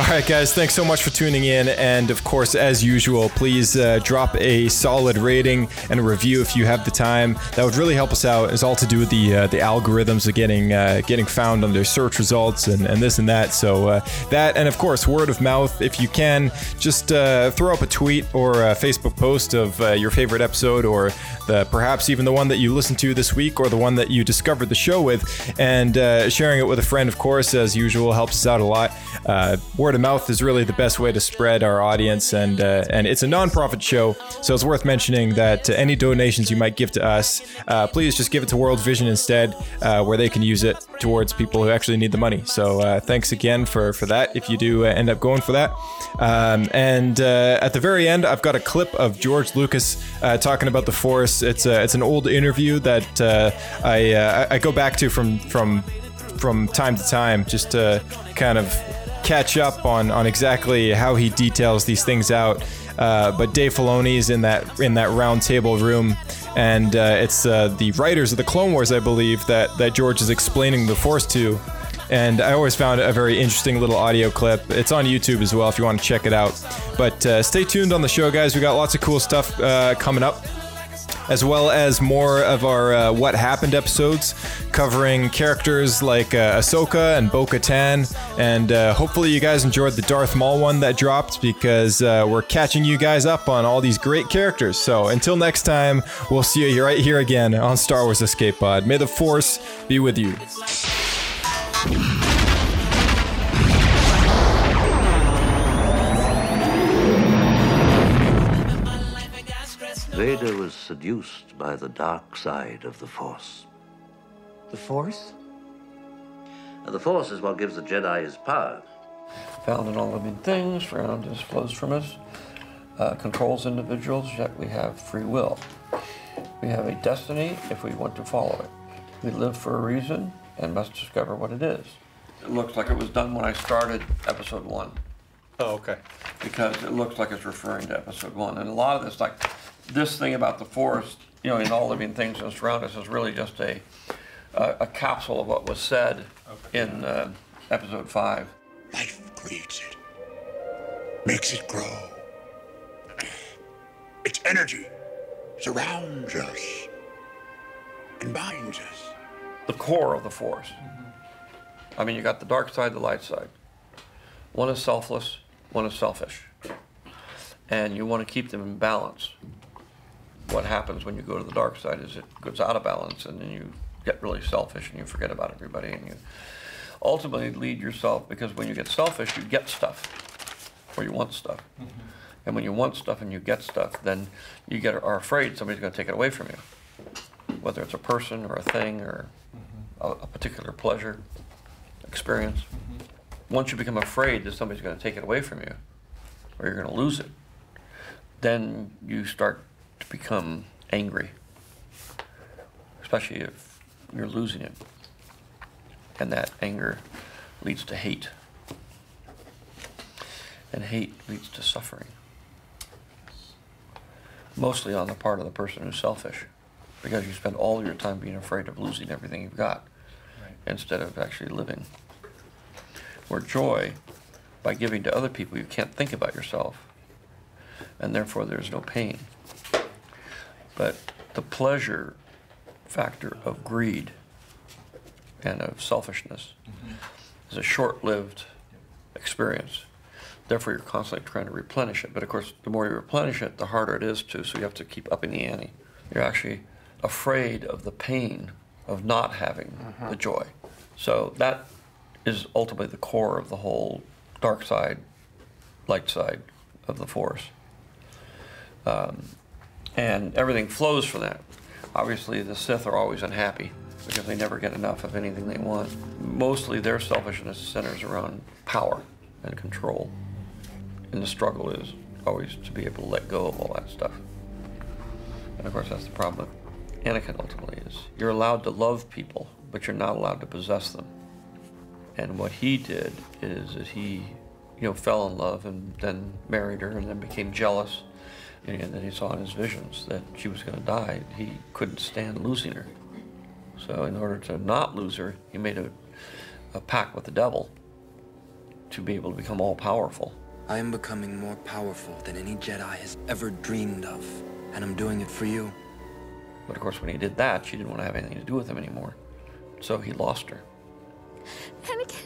All right, guys, thanks so much for tuning in. And of course, as usual, please uh, drop a solid rating and a review if you have the time. That would really help us out. It's all to do with the uh, the algorithms of getting uh, getting found under search results and, and this and that. So uh, that, and of course, word of mouth. If you can, just uh, throw up a tweet or a Facebook post of uh, your favorite episode, or the perhaps even the one that you listened to this week, or the one that you discovered the show with, and sharing it with a friend, of course, as usual, helps us out a lot. Uh, word of mouth is really the best way to spread our audience, and uh, and it's a non-profit show, so it's worth mentioning that uh, any donations you might give to us, uh, please just give it to World Vision instead, uh, where they can use it towards people who actually need the money. So uh, thanks again for for that. If you do uh, end up going for that, um, and at the very end, I've got a clip of George Lucas talking about the Force. It's a, it's an old interview that I I I go back to from from from time to time just to kind of catch up on on exactly how he details these things out. Uh, but Dave Filoni is in that in that round table room, and uh, it's uh, the writers of the Clone Wars, I believe, that that George is explaining the Force to. And I always found a very interesting little audio clip. It's on YouTube as well if you want to check it out. But uh, stay tuned on the show, guys. We got lots of cool stuff uh, coming up as well as more of our uh, What Happened episodes, covering characters like uh, Ahsoka and Bo Katan. And uh, hopefully, you guys enjoyed the Darth Maul one that dropped because uh, we're catching you guys up on all these great characters. So until next time, we'll see you right here again on Star Wars Escape Pod. May the Force be with you. Vader was seduced by the dark side of the Force. The Force? And the Force is what gives the Jedi his power. Found in all living things, around us, flows from us, uh, controls individuals, yet we have free will. We have a destiny if we want to follow it. We live for a reason and must discover what it is. It looks like it was done when I started episode one. Oh, okay. because it looks like it's referring to episode one. And a lot of this, like this thing about the Force, you know, in all living things that surround us, is really just a a, a capsule of what was said in uh, episode five. Life creates it, makes it grow. Its energy surrounds us and binds us. The core of the force. I mean, you got the dark side, the light side. One is selfless, one is selfish, and you want to keep them in balance. What happens when you go to the dark side is it goes out of balance, and then you get really selfish and you forget about everybody, and you ultimately lead yourself because when you get selfish, you get stuff, or you want stuff. Mm-hmm. And when you want stuff and you get stuff, then you get are afraid somebody's going to take it away from you, whether it's a person or a thing or mm-hmm. a, a particular pleasure, experience. Mm-hmm. Once you become afraid that somebody's going to take it away from you, or you're going to lose it, then you start become angry, especially if you're losing it. And that anger leads to hate. And hate leads to suffering. Mostly on the part of the person who's selfish, because you spend all your time being afraid of losing everything you've got instead of actually living. Where joy, by giving to other people, you can't think about yourself, and therefore there's no pain. But the pleasure factor of greed and of selfishness is a short-lived experience. Therefore, you're constantly trying to replenish it. But of course, the more you replenish it, the harder it is to. So you have to keep upping the ante. You're actually afraid of the pain of not having the joy. So that is ultimately the core of the whole dark side, light side of the force. Um, and everything flows from that. Obviously, the Sith are always unhappy because they never get enough of anything they want. Mostly their selfishness centers around power and control. And the struggle is always to be able to let go of all that stuff. And of course, that's the problem with Anakin ultimately is you're allowed to love people, but you're not allowed to possess them. And what he did is that he, you know, fell in love and then married her and then became jealous. And that he saw in his visions that she was going to die. He couldn't stand losing her. So in order to not lose her, he made a, a pact with the devil to be able to become all powerful. I am becoming more powerful than any Jedi has ever dreamed of, and I'm doing it for you. But of course, when he did that, she didn't want to have anything to do with him anymore. So he lost her. Anakin,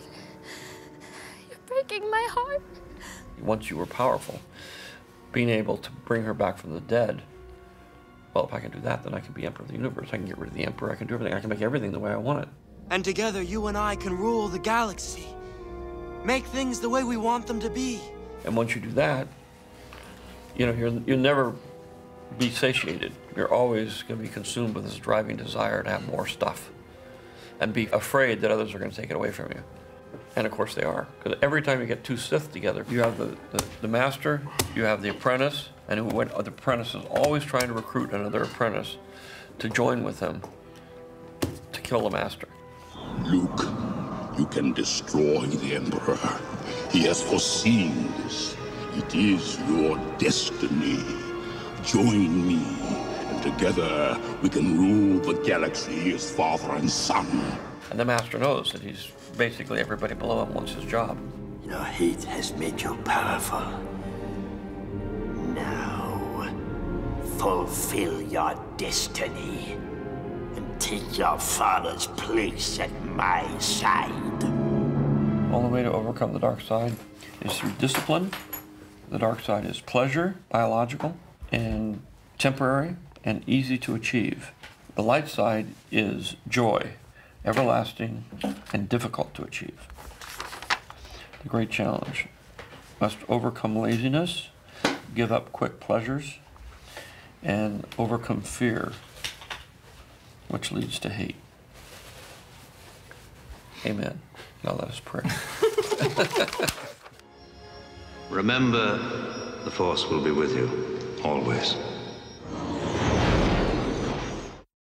you're breaking my heart. Once you were powerful, being able to bring her back from the dead, well, if I can do that, then I can be Emperor of the Universe. I can get rid of the Emperor. I can do everything. I can make everything the way I want it. And together, you and I can rule the galaxy. Make things the way we want them to be. And once you do that, you know, you're, you'll never be satiated. You're always going to be consumed with this driving desire to have more stuff and be afraid that others are going to take it away from you. And of course they are. Because every time you get two Sith together, you have the, the, the master, you have the apprentice, and who went, the apprentice is always trying to recruit another apprentice to join with him to kill the master. Luke, you can destroy the Emperor. He has foreseen this. It is your destiny. Join me, and together we can rule the galaxy as father and son. And the master knows that he's basically everybody below him wants his job. Your hate has made you powerful. Now, fulfill your destiny and take your father's place at my side. The only way to overcome the dark side is through discipline. The dark side is pleasure, biological, and temporary, and easy to achieve. The light side is joy, everlasting, and difficult to achieve. The great challenge must overcome laziness, give up quick pleasures, and overcome fear, which leads to hate. Amen. Now let us pray. [laughs] Remember, the Force will be with you, always.